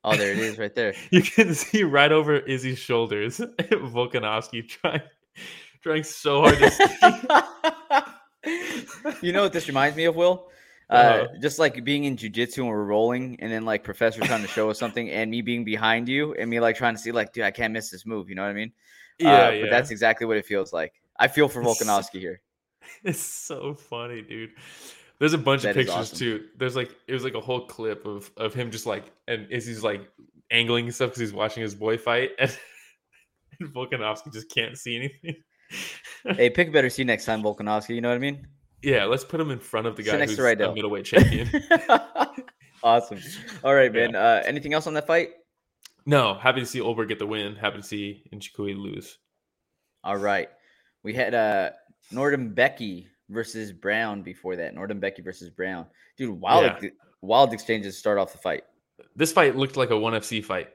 Speaker 2: Oh, there it is, right there.
Speaker 3: You can see right over Izzy's shoulders Volkanovski trying trying so hard to see.
Speaker 2: you know what this reminds me of, Will? Uh,
Speaker 3: Uh-huh.
Speaker 2: just like being in jujitsu and we're rolling, and then like professor trying to show us something, and me being behind you, and me like trying to see, like, dude, I can't miss this move. You know what I mean?
Speaker 3: yeah,
Speaker 2: Uh,
Speaker 3: yeah.
Speaker 2: But that's exactly what it feels like. I feel for
Speaker 3: It's-
Speaker 2: Volkanovski here.
Speaker 3: It's so funny, dude. There's a bunch of pictures
Speaker 2: awesome.
Speaker 3: too. There's like it was like a whole clip of of him just like and Izzy's like angling and stuff because he's watching his boy fight, and, and Volkanovski just can't see anything.
Speaker 2: hey, pick a better seat next time, Volkanovski. You know what I mean?
Speaker 3: yeah, let's put him in front of the guy
Speaker 2: next
Speaker 3: who's
Speaker 2: to
Speaker 3: a middleweight champion.
Speaker 2: awesome. All right,
Speaker 3: Yeah.
Speaker 2: man. Uh, anything else on that fight?
Speaker 3: no, happy to see Ulberg get the win. Happy to see Nchukwi lose.
Speaker 2: All right. We had uh Nordin Becky versus Brown before that. Nordin Becky versus Brown. Dude, wild
Speaker 3: Yeah.
Speaker 2: wild exchanges start off the fight.
Speaker 3: This fight looked like a one FC fight,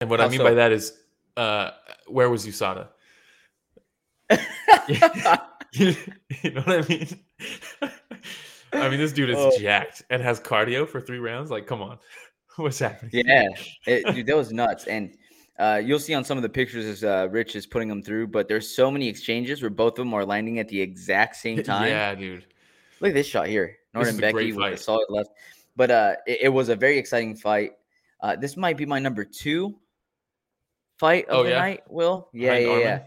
Speaker 3: and what I mean by that is, uh, where was USADA? you know what I mean? I mean, this dude is
Speaker 2: Oh.
Speaker 3: jacked and has cardio for three rounds. Like, come on, what's happening?
Speaker 2: yeah. It, dude, that was nuts. And uh, you'll see on some of the pictures as uh, Rich is putting them through, but there's so many exchanges where both of them are landing at the exact same time.
Speaker 3: Yeah, dude.
Speaker 2: Look at this shot here.
Speaker 3: This
Speaker 2: Nordin
Speaker 3: is a
Speaker 2: Becky with a solid left. But uh, it, it was a very exciting fight. Uh, this might be my number two fight of
Speaker 3: Oh,
Speaker 2: the
Speaker 3: yeah?
Speaker 2: night. Will yeah,
Speaker 3: Behind
Speaker 2: yeah,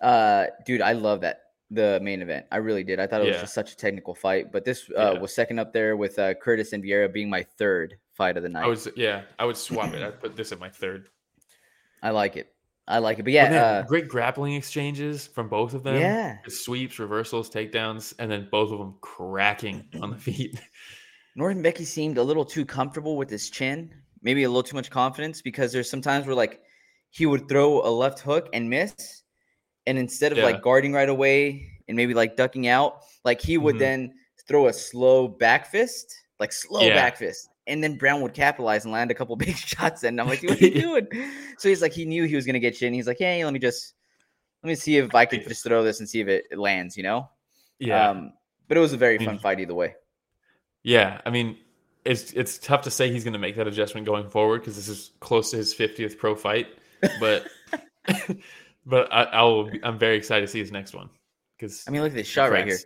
Speaker 2: yeah. Uh, dude, I love that the main event. I really did. I thought it was
Speaker 3: Yeah.
Speaker 2: just such a technical fight. But this uh,
Speaker 3: Yeah.
Speaker 2: was second up there with uh, Curtis and Vieira being my third fight of the night.
Speaker 3: I was, yeah, I would swap it. I'd put this at my third.
Speaker 2: I like it. I like it. But yeah,
Speaker 3: man,
Speaker 2: uh,
Speaker 3: great grappling exchanges from both of them.
Speaker 2: yeah.
Speaker 3: sweeps, reversals, takedowns, and then both of them cracking on the feet.
Speaker 2: Norton Becky seemed a little too comfortable with his chin, maybe a little too much confidence because there's sometimes where like he would throw a left hook and miss, and instead of
Speaker 3: Yeah.
Speaker 2: like guarding right away and maybe like ducking out, like he would
Speaker 3: Mhm.
Speaker 2: then throw a slow back fist, like slow
Speaker 3: Yeah.
Speaker 2: back fist. And then Brown would capitalize and land a couple big shots. And I'm like, what are you doing? so he's like, he knew he was gonna get chin. He's like, hey, let me just let me see if I could just throw this and see if it, it lands, you know?
Speaker 3: Yeah,
Speaker 2: Um, but it was a very
Speaker 3: mean,
Speaker 2: fun fight either way.
Speaker 3: yeah. I mean, it's it's tough to say he's going to make that adjustment going forward because this is close to his 50th pro fight. But but I, I'll I'm very excited to see his next one because
Speaker 2: I mean, look at this shot right here.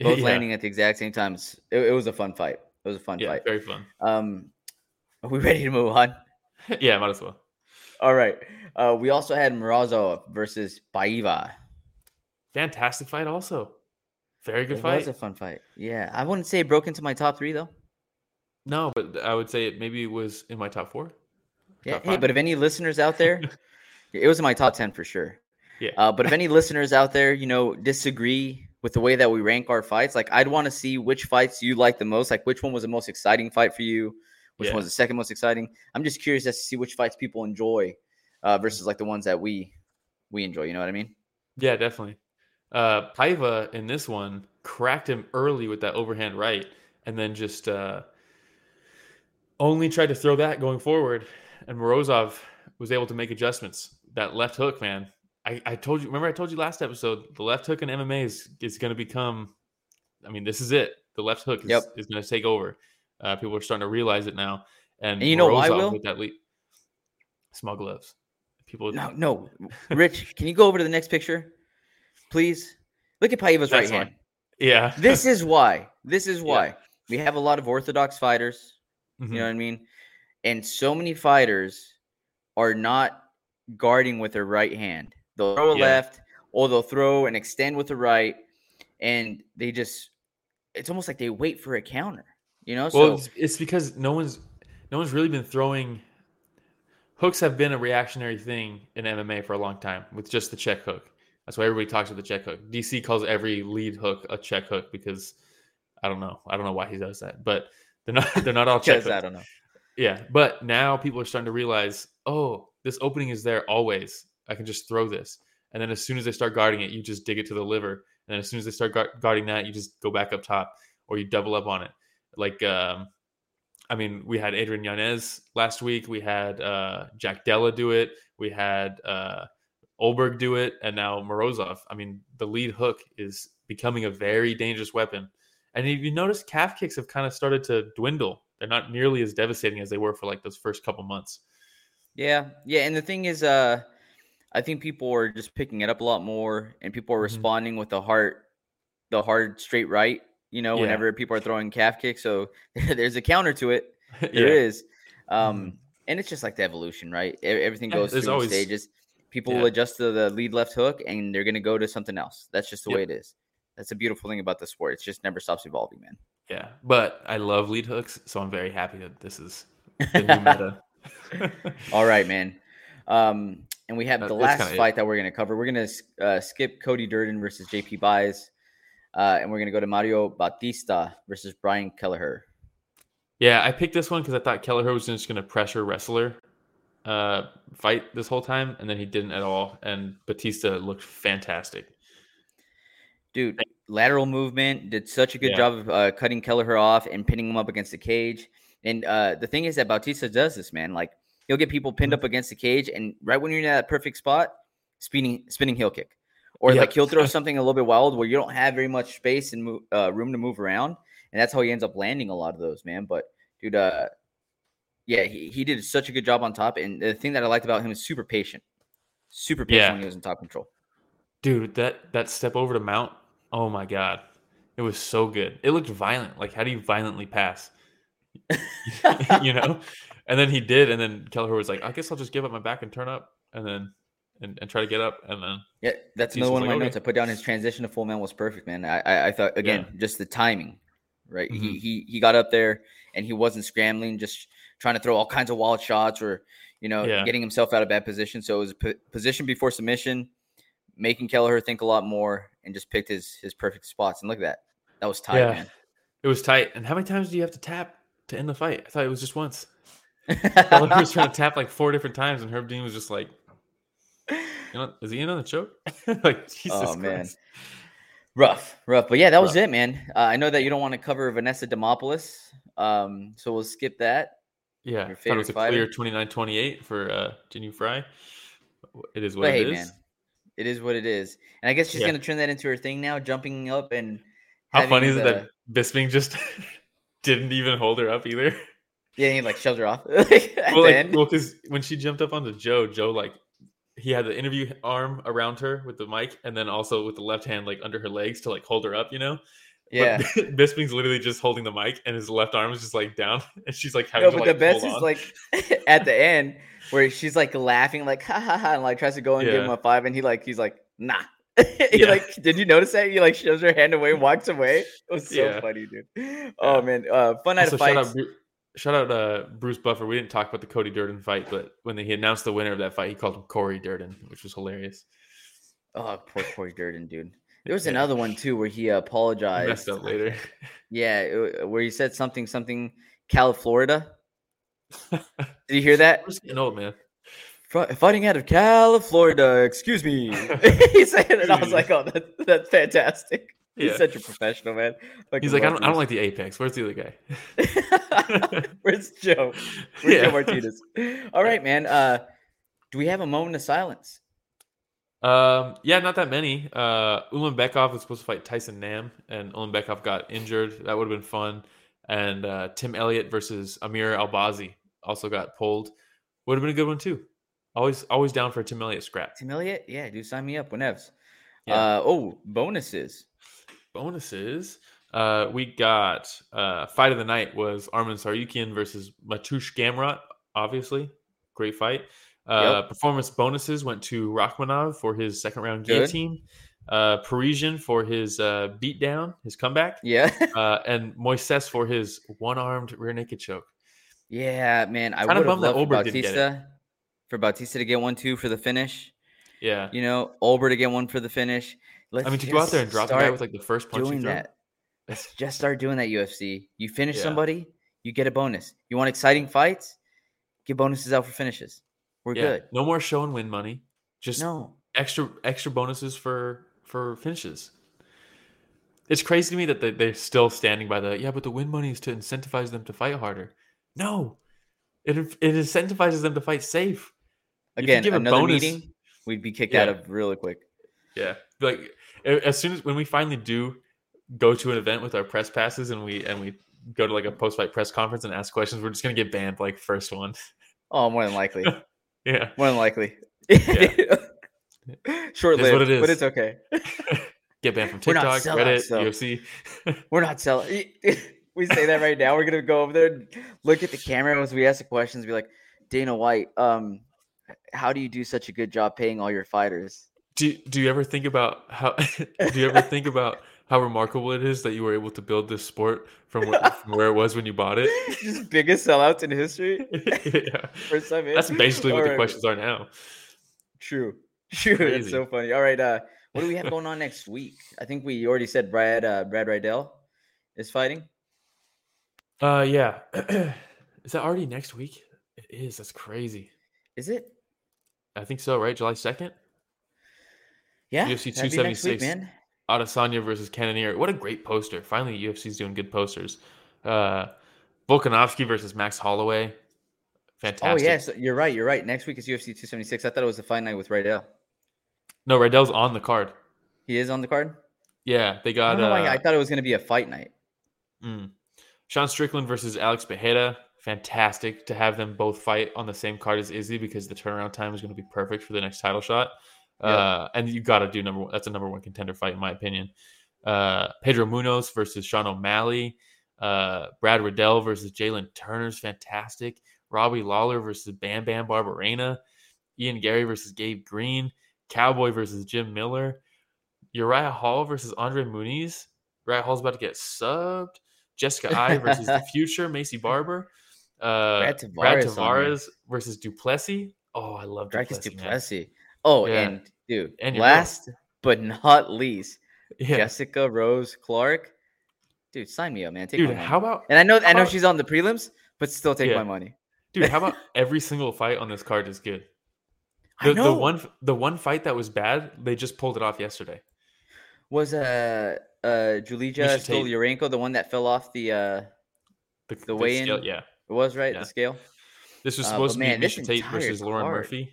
Speaker 2: Both
Speaker 3: Yeah.
Speaker 2: landing at the exact same time. It's- It, it was a fun fight. It was a fun
Speaker 3: yeah,
Speaker 2: fight.
Speaker 3: very fun.
Speaker 2: Um, are we ready to move on?
Speaker 3: yeah, might as well.
Speaker 2: All right. Uh, we also had Morozov versus Paiva.
Speaker 3: Fantastic fight, also. Very good
Speaker 2: It
Speaker 3: fight.
Speaker 2: It was a fun fight. Yeah, I wouldn't say it broke into my top three though.
Speaker 3: No, but I would say it maybe was in my top four.
Speaker 2: Yeah.
Speaker 3: Top
Speaker 2: Hey, but if any listeners out there, it was in my top ten for sure.
Speaker 3: Yeah.
Speaker 2: Uh, but if any listeners out there, you know, disagree with the way that we rank our fights, like I'd want to see which fights you like the most. Like which one was the most exciting fight for you? Which
Speaker 3: Yeah.
Speaker 2: one was the second most exciting? I'm just curious as to see which fights people enjoy uh, versus like the ones that we we enjoy. You know what I mean?
Speaker 3: Yeah, definitely. Uh Paiva in this one cracked him early with that overhand right, and then just uh only tried to throw that going forward. And Morozov was able to make adjustments. That left hook, man. I, I told you remember I told you last episode, the left hook in MMA is, is gonna become I mean, this is it. The left hook is,
Speaker 2: Yep.
Speaker 3: is gonna take over. Uh, people are starting to realize it now. And,
Speaker 2: And you know why, Will?
Speaker 3: with that lead small gloves. People
Speaker 2: No, no. Rich, can you go over to the next picture, please? Look at Paiva's right hand.
Speaker 3: Yeah.
Speaker 2: This is why. This is
Speaker 3: Yeah.
Speaker 2: why we have a lot of orthodox fighters.
Speaker 3: Mhm.
Speaker 2: You know what I mean? And so many fighters are not guarding with their right hand. They'll throw a
Speaker 3: Yeah.
Speaker 2: left or they'll throw and extend with the right. And they just, it's almost like they wait for a counter, you know?
Speaker 3: Well,
Speaker 2: so,
Speaker 3: it's, it's because no one's no one's really been throwing hooks have been a reactionary thing in MMA for a long time with just the check hook. That's why everybody talks about the check hook. DC calls every lead hook a check hook because I don't know. I don't know why he does that, but they're not they're not all check
Speaker 2: because I don't know.
Speaker 3: Yeah, but now people are starting to realize, oh, this opening is there always. I can just throw this, and then as soon as they start guarding it, you just dig it to the liver, and then as soon as they start guard- guarding that, you just go back up top, or you double up on it. Like, um, I mean, we had Adrian Yanez last week. We had uh, Jack Della do it. We had uh, Ulberg do it, and now Morozov. I mean, the lead hook is becoming a very dangerous weapon. And if you notice, calf kicks have kind of started to dwindle. They're not nearly as devastating as they were for like those first couple months.
Speaker 2: Yeah, yeah, and the thing is, uh, I think people are just picking it up a lot more, and people are
Speaker 3: Mhm.
Speaker 2: responding with the hard, the hard straight right. You know,
Speaker 3: Yeah.
Speaker 2: whenever people are throwing calf kicks, so there's a counter to it. There is, um, and it's just like the evolution, right? Everything
Speaker 3: Mm-hmm.
Speaker 2: Goes
Speaker 3: there's
Speaker 2: through
Speaker 3: always-
Speaker 2: stages. People
Speaker 3: yeah.
Speaker 2: will adjust to the lead left hook, and they're gonna go to something else. That's just the
Speaker 3: Yep.
Speaker 2: way it is. That's a beautiful thing about the sport. It's just never stops evolving, man.
Speaker 3: Yeah, but I love lead hooks, so I'm very happy that this is the new meta.
Speaker 2: All right, man. Um, and we have the last
Speaker 3: kinda it.
Speaker 2: fight that we're going to cover. We're going to uh, skip Cody Durden versus JP Buys, uh, and we're going to go to Mario Bautista versus Brian Kelleher.
Speaker 3: Yeah, I picked this one because I thought Kelleher was just going to pressure wrestler uh, fight this whole time, and then he didn't at all. And Bautista looked fantastic.
Speaker 2: Dude, lateral movement did such a good
Speaker 3: Yeah.
Speaker 2: job of uh, cutting Kelleher off and pinning him up against the cage. And uh, the thing is that Bautista does this, man. Like he'll get people pinned up against the cage, and right when you're in that perfect spot, spinning spinning heel kick, or
Speaker 3: Yep.
Speaker 2: like he'll throw something a little bit wild where you don't have very much space and move, uh, room to move around, and that's how he ends up landing a lot of those, man. But dude, uh, yeah, he, he did such a good job on top, and the thing that I liked about him is super patient, super patient
Speaker 3: Yeah.
Speaker 2: when he was in top control.
Speaker 3: Dude, that that step over to mount, oh my god, it was so good. It looked violent. Like how do you violently pass? you know, and then he did, and then Kelleher was like, "I guess I'll just give up my back and turn up, and then and, and try to get up, and then
Speaker 2: Yeah, that's
Speaker 3: Jesus
Speaker 2: another one
Speaker 3: was
Speaker 2: of my
Speaker 3: like,
Speaker 2: notes.
Speaker 3: "Okay."
Speaker 2: I put down his transition to full man was perfect, man. I I, I thought again, just the timing, right? He
Speaker 3: Mhm.
Speaker 2: he he got up there and he wasn't scrambling, just trying to throw all kinds of wild shots or you know
Speaker 3: Yeah.
Speaker 2: getting himself out of bad position. So it was a position before submission, making Kelleher think a lot more, and just picked his his perfect spots. And look at that, that was tight,
Speaker 3: Yeah.
Speaker 2: man.
Speaker 3: it was tight. And how many times do you have to tap to end the fight? I thought it was just once. Kelleher was trying to tap like four different times, and Herb Dean was just like, "You know, is he in on the choke?" like Jesus
Speaker 2: Oh, man.
Speaker 3: Christ.
Speaker 2: rough, rough. But yeah, that was it, man. Uh, I know that you don't want to cover Vanessa Demopoulos, um, so we'll skip that.
Speaker 3: Yeah,
Speaker 2: Your
Speaker 3: thought it was a
Speaker 2: favorite
Speaker 3: clear
Speaker 2: fighter?
Speaker 3: 29-28 for uh, Jinh Yu Frey. It is what
Speaker 2: But
Speaker 3: it
Speaker 2: hey,
Speaker 3: is.
Speaker 2: man, it is what it is. And I guess she's
Speaker 3: Yeah.
Speaker 2: gonna turn that into her thing now, jumping up and.
Speaker 3: How funny is it that Bisping just didn't even hold her up either.
Speaker 2: Yeah, he like shoved her off like,
Speaker 3: well, like, well, because when she jumped up onto Joe, Joe like he had the interview arm around her with the mic, and then also with the left hand like under her legs to like hold her up, you know.
Speaker 2: yeah.
Speaker 3: But Bisping's literally just holding the mic, and his left arm is just like down, and she's like having
Speaker 2: No,
Speaker 3: to
Speaker 2: but
Speaker 3: like
Speaker 2: the best is
Speaker 3: on.
Speaker 2: like at the end where she's like laughing, like ha ha ha, and like tries to go and give him a five, and he like he's like nah. he
Speaker 3: Yeah.
Speaker 2: like did you notice that he like shoves her hand away, and walks away. It was so
Speaker 3: Yeah.
Speaker 2: funny, dude. Oh man, uh, fun night
Speaker 3: Also,
Speaker 2: of
Speaker 3: shout out, shout out uh, Bruce Buffer. We didn't talk about the Cody Durden fight, but when he announced the winner of that fight, he called him Corey Durden, which was hilarious.
Speaker 2: Oh, poor Corey Durden, dude. There was
Speaker 3: Yeah.
Speaker 2: another one too where he
Speaker 3: He
Speaker 2: apologized.
Speaker 3: messed up later.
Speaker 2: Yeah, it- where he said something, something, California. Did you hear that?
Speaker 3: Bruce getting old, man.
Speaker 2: Fighting out of California, excuse me. he said it, and I was like, "Oh, that's that's fantastic." He's
Speaker 3: Yeah.
Speaker 2: such a professional, man. Fucking
Speaker 3: He's like, I don't, I don't like the Apex. Where's the other guy?
Speaker 2: Where's Joe? Where's
Speaker 3: Yeah.
Speaker 2: Joe Martinez? All right, man. Uh, do we have a moment of silence?
Speaker 3: Um, yeah, not that many. Uh, Ulanbekov was supposed to fight Tyson Nam, and Ulanbekov got injured. That would have been fun. And uh, Tim Elliott versus Amir Albazi also got pulled. Would have been a good one too. Always, always down for a Tim Elliott scrap.
Speaker 2: Tim Elliott? Yeah, do sign me up whenever.
Speaker 3: Yeah.
Speaker 2: Uh, oh, bonuses.
Speaker 3: Bonuses. Uh, we got uh, fight of the night was Arman Tsarukyan versus Mateusz Gamrot. Obviously, great fight. Uh, Performance bonuses went to Rakhmonov for his second round guillotine. Uh, Parisian for his uh, beatdown, his comeback.
Speaker 2: Yeah,
Speaker 3: uh, and Moises for his one-armed rear naked choke.
Speaker 2: yeah, man. I would have
Speaker 3: bummed that
Speaker 2: loved for
Speaker 3: Ulberg didn't get it.
Speaker 2: Bautista, for Bautista to get one two for the finish.
Speaker 3: Yeah,
Speaker 2: You know, Ulberg to get one for the finish. Let's
Speaker 3: I mean to go out there and drop guy with like the first punch.
Speaker 2: doing that. Let's just start doing that. UFC. You finish
Speaker 3: Yeah.
Speaker 2: somebody, you get a bonus. You want exciting fights? Give bonuses out for finishes. We're
Speaker 3: Yeah,
Speaker 2: good.
Speaker 3: no more show and win money. Just
Speaker 2: No,
Speaker 3: extra extra bonuses for for finishes. It's crazy to me that they- they're still standing by the yeah, but the win money is to incentivize them to fight harder. No, it it incentivizes them to fight safe.
Speaker 2: Again,
Speaker 3: give a
Speaker 2: another
Speaker 3: bonus-
Speaker 2: meeting, we'd be kicked out of really quick.
Speaker 3: Yeah, like as soon as when we finally do go to an event with our press passes and we and we go to like a post fight press conference and ask questions, we're just gonna get banned like first one.
Speaker 2: Oh, more than likely.
Speaker 3: yeah,
Speaker 2: more than likely.
Speaker 3: Yeah.
Speaker 2: Short
Speaker 3: It is what
Speaker 2: lived,
Speaker 3: it
Speaker 2: but it's okay.
Speaker 3: get banned from TikTok, Reddit,
Speaker 2: though.
Speaker 3: UFC.
Speaker 2: We're not selling. we say that right now. We're gonna go over there, and look at the camera as we ask the questions. Be like, Dana White, um, how do you do such a good job paying all your fighters?
Speaker 3: do Do you ever think about how? do you ever think about how remarkable it is that you were able to build this sport from where, from where it was when you bought it?
Speaker 2: Just biggest sellouts in history.
Speaker 3: yeah.
Speaker 2: First time in.
Speaker 3: That's basically what
Speaker 2: All
Speaker 3: the questions are now.
Speaker 2: True. True. That's so funny. All right. Uh, what do we have going on next week? I think we already said Brad. Uh, Brad Riddell is fighting.
Speaker 3: Uh, yeah. is that already next week? It is. That's crazy.
Speaker 2: Is it?
Speaker 3: I think so. Right, July second.
Speaker 2: Yeah.
Speaker 3: UFC
Speaker 2: that'd be next week,
Speaker 3: 276.
Speaker 2: man.
Speaker 3: Adesanya versus Cannonier. What a great poster. Finally, UFC's doing good posters. Uh, Volkanovski versus Max Holloway. Fantastic.
Speaker 2: Oh yes, you're right. You're right. Next week is UFC 276. I thought it was a fight night with Riddell.
Speaker 3: No, Riddell's on the card.
Speaker 2: He is on the card.
Speaker 3: Yeah, they
Speaker 2: I
Speaker 3: got
Speaker 2: know
Speaker 3: uh,
Speaker 2: I thought it was going to be a fight night.
Speaker 3: mm. Sean Strickland versus Alex Pereira. Fantastic to have them both fight on the same card as Izzy because the turnaround time is going to be perfect for the next title shot.
Speaker 2: Yeah.
Speaker 3: Uh, and you got to do number one. That's a number one contender fight, in my opinion. Uh, Pedro Munhoz versus Sean O'Malley. Uh, Brad Riddell versus Jalin Turner's fantastic. Robbie Lawler versus Bam Bam Barberena. Ian Garry versus Gabe Green. Cowboy versus Jim Miller. Uriah Hall versus Andre Muniz. Uriah Hall's about to get subbed. Jessica Eye versus the future, Maycee Barber. Uh,
Speaker 2: Brad
Speaker 3: Brad
Speaker 2: Tavares there.
Speaker 3: Tavares versus Duplessis. Oh, I love
Speaker 2: Dricus
Speaker 3: Duplessis.
Speaker 2: Duplessis. Oh,
Speaker 3: Yeah.
Speaker 2: and dude,
Speaker 3: And
Speaker 2: last but not least,
Speaker 3: Yeah.
Speaker 2: Jessica Rose Clark. Dude, sign me up, man. Take
Speaker 3: Dude, how about
Speaker 2: and I know, I know
Speaker 3: about-
Speaker 2: she's on the prelims, but still take
Speaker 3: Yeah.
Speaker 2: my money.
Speaker 3: dude? How about every single fight on this card is good?
Speaker 2: I
Speaker 3: The, the one the one fight that was bad, they just pulled it off yesterday.
Speaker 2: was uh uh Julija. Stoliarenko the one that fell off the uh
Speaker 3: The,
Speaker 2: The weigh-in?
Speaker 3: scale- yeah.
Speaker 2: It was right
Speaker 3: Yeah.
Speaker 2: the scale.
Speaker 3: This was
Speaker 2: Uh,
Speaker 3: supposed
Speaker 2: but
Speaker 3: to be
Speaker 2: this
Speaker 3: Miesha Tate versus Lauren Murphy,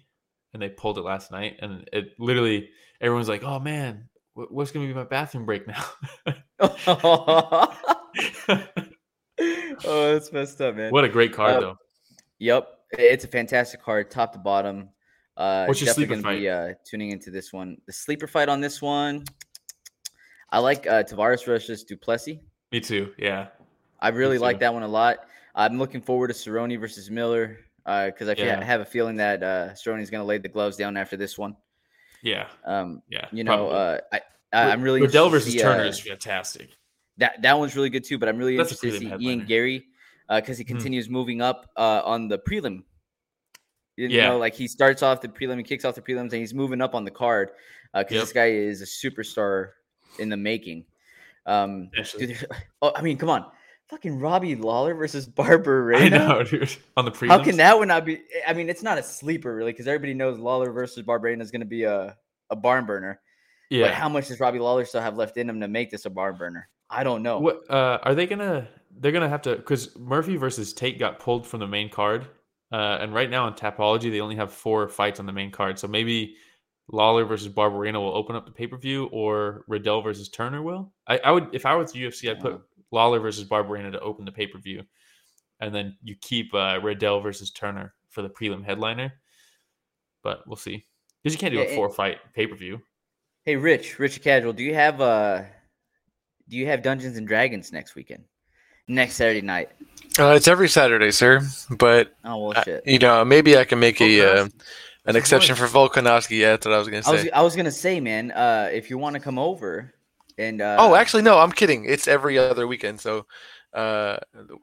Speaker 3: and they pulled it last night. And it literally, everyone's like, "Oh man, wh- what's gonna be my bathroom break now?"
Speaker 2: oh, that's messed up, man.
Speaker 3: What a great card
Speaker 2: Uh,
Speaker 3: though.
Speaker 2: Yep, it's a fantastic card, top to bottom. Uh,
Speaker 3: What's your
Speaker 2: definitely
Speaker 3: sleeper
Speaker 2: gonna be uh, tuning into this one. The sleeper fight on this one, I like uh, Tavares versus Duplessis.
Speaker 3: Me too. Yeah.
Speaker 2: I really like that one a lot. I'm looking forward to Cerrone versus Miller because I,
Speaker 3: Yeah.
Speaker 2: Have a feeling that uh, Cerrone is going to lay the gloves down after this one.
Speaker 3: Yeah.
Speaker 2: Um,
Speaker 3: Yeah.
Speaker 2: you know, uh, I, I I'm really
Speaker 3: Riddell versus
Speaker 2: see,
Speaker 3: Turner
Speaker 2: uh,
Speaker 3: is fantastic.
Speaker 2: that that one's really good too. But I'm really
Speaker 3: That's
Speaker 2: interested to see
Speaker 3: prelim
Speaker 2: Ian. Garry because he
Speaker 3: Mhm.
Speaker 2: continues moving up uh, on the prelim. You
Speaker 3: Yeah.
Speaker 2: know, like he starts off the prelim, he kicks off the prelims, and he's moving up on the card because
Speaker 3: Yep.
Speaker 2: this guy is a superstar in the making. Um, dude, oh, I mean, come on, fucking Robbie Lawler versus Barbara
Speaker 3: I know, dude. On the prelims.
Speaker 2: How can that one not be? I mean, it's not a sleeper really because everybody knows Lawler versus Barberena is going to be a, a barn burner.
Speaker 3: Yeah.
Speaker 2: But how much does Robbie Lawler still have left in him to make this a barn burner? I don't know.
Speaker 3: What uh, are they gonna? They're gonna have to because Murphy versus Tate got pulled from the main card, uh, and right now in Tapology they only have four fights on the main card. So maybe Lawler versus Barberena will open up the pay per view, or Riddell versus Turner will. I, I would if I was UFC, I'd put. Lawler versus Barberena to open the pay per view, and then you keep uh, Riddell versus Turner for the prelim headliner. But we'll see because you can't do
Speaker 2: Yeah,
Speaker 3: a
Speaker 2: it-
Speaker 3: four fight pay per view.
Speaker 2: Hey, Rich, Rich Casual, do you have uh, do you have Dungeons and Dragons next weekend? Next Saturday night?
Speaker 4: Uh, it's every Saturday, sir. But
Speaker 2: Oh well, shit.
Speaker 4: you know, maybe I can make a uh, an exception for Volkanovski. Yeah, that's what I was gonna
Speaker 2: I was
Speaker 4: say.
Speaker 2: I was gonna say, man, uh, if you want to come over and uh,
Speaker 4: oh, actually, no, I'm kidding. It's every other weekend, so uh,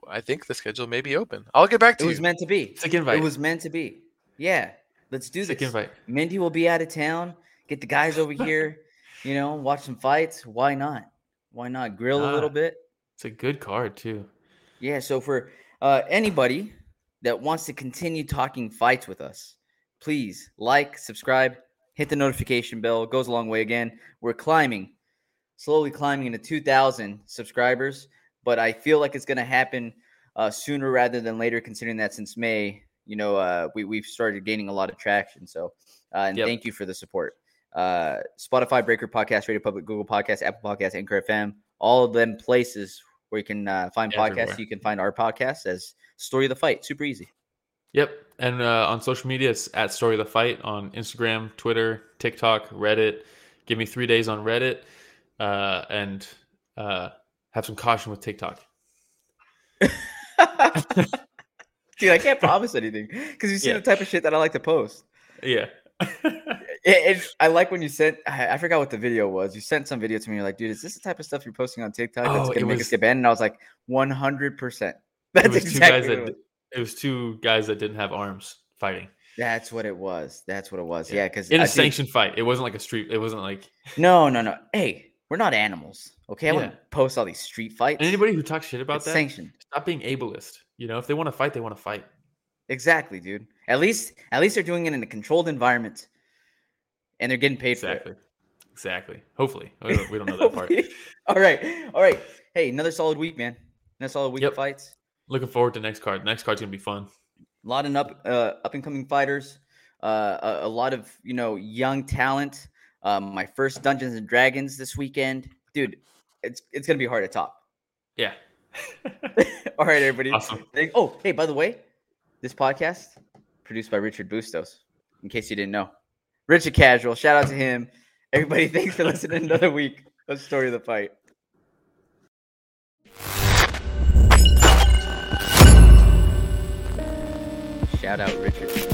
Speaker 4: I think the schedule may be open. I'll get back to
Speaker 2: it
Speaker 4: to
Speaker 2: was
Speaker 4: you.
Speaker 2: meant to be.
Speaker 3: Sick invite.
Speaker 2: It was meant to be. Yeah, let's do
Speaker 3: Sick
Speaker 2: this.
Speaker 3: invite.
Speaker 2: Mindy will be out of town. Get the guys over here. You know, watch some fights. Why not? Why not grill a little
Speaker 3: Ah.
Speaker 2: bit?
Speaker 3: It's a good card too.
Speaker 2: Yeah. So for uh, anybody that wants to continue talking fights with us, please like, subscribe, hit the notification bell. It goes a long way. Again, we're climbing, slowly climbing into 2,000 subscribers, but I feel like it's going to happen uh, sooner rather than later, considering that since May, you know, uh, we we've started gaining a lot of traction. So, uh, and
Speaker 3: Yep.
Speaker 2: thank you for the support. Uh, Spotify, Breaker Podcast, Radio Public, Google Podcast, Apple Podcast, Anchor FM, all of them places where you can uh, find
Speaker 3: Everywhere.
Speaker 2: podcasts. You can find our podcast as Story of the Fight. Super easy.
Speaker 3: Yep. And uh, on social media, it's at Story of the Fight on Instagram, Twitter, TikTok, Reddit. Give me three days on Reddit uh, and uh, have some caution with TikTok.
Speaker 2: Dude, I can't promise anything because you see
Speaker 3: Yeah.
Speaker 2: the type of shit that I like to post.
Speaker 3: Yeah.
Speaker 2: It, I like when you sent. I, I forgot what the video was. You sent some video to me. You're like, dude, is this the type of stuff you're posting on TikTok that's
Speaker 3: Oh,
Speaker 2: gonna make us
Speaker 3: was-
Speaker 2: get banned? And I was like, 100. percent
Speaker 3: it
Speaker 2: That's exactly.
Speaker 3: guys that
Speaker 2: it was.
Speaker 3: it was two guys that didn't have arms fighting
Speaker 2: That's what it was. That's what it was.
Speaker 3: Yeah.
Speaker 2: Yeah, because
Speaker 3: in a sanctioned fight. It wasn't like a street. It wasn't like
Speaker 2: No, no, no. Hey, we're not animals. Okay, I
Speaker 3: Yeah.
Speaker 2: wouldn't post all these street fights.
Speaker 3: and anybody who talks shit about
Speaker 2: it's
Speaker 3: that.
Speaker 2: sanctioned.
Speaker 3: Stop being ableist. You know, if they want to fight, they want to fight.
Speaker 2: Exactly, dude. At least, at least they're doing it in a controlled environment, and they're getting paid for it.
Speaker 3: Exactly. Exactly. Hopefully, we don't, we don't know that part.
Speaker 2: all right, all right. Hey, another solid week, man. Another solid week
Speaker 3: Yep.
Speaker 2: of fights.
Speaker 3: Looking forward to next card. Next card's gonna be fun.
Speaker 2: A lot of up, uh, up and coming fighters. Uh, a, a lot of you know young talent. Um, my first Dungeons and Dragons this weekend, dude. It's it's gonna be hard to top.
Speaker 3: Yeah.
Speaker 2: all right, everybody.
Speaker 3: awesome.
Speaker 2: Oh, hey, by the way, this podcast produced by Richard Bustos. In case you didn't know, Richard Casual. Shout out to him. Everybody, thanks for listening. Another week of Story of the Fight. Shout out Richard.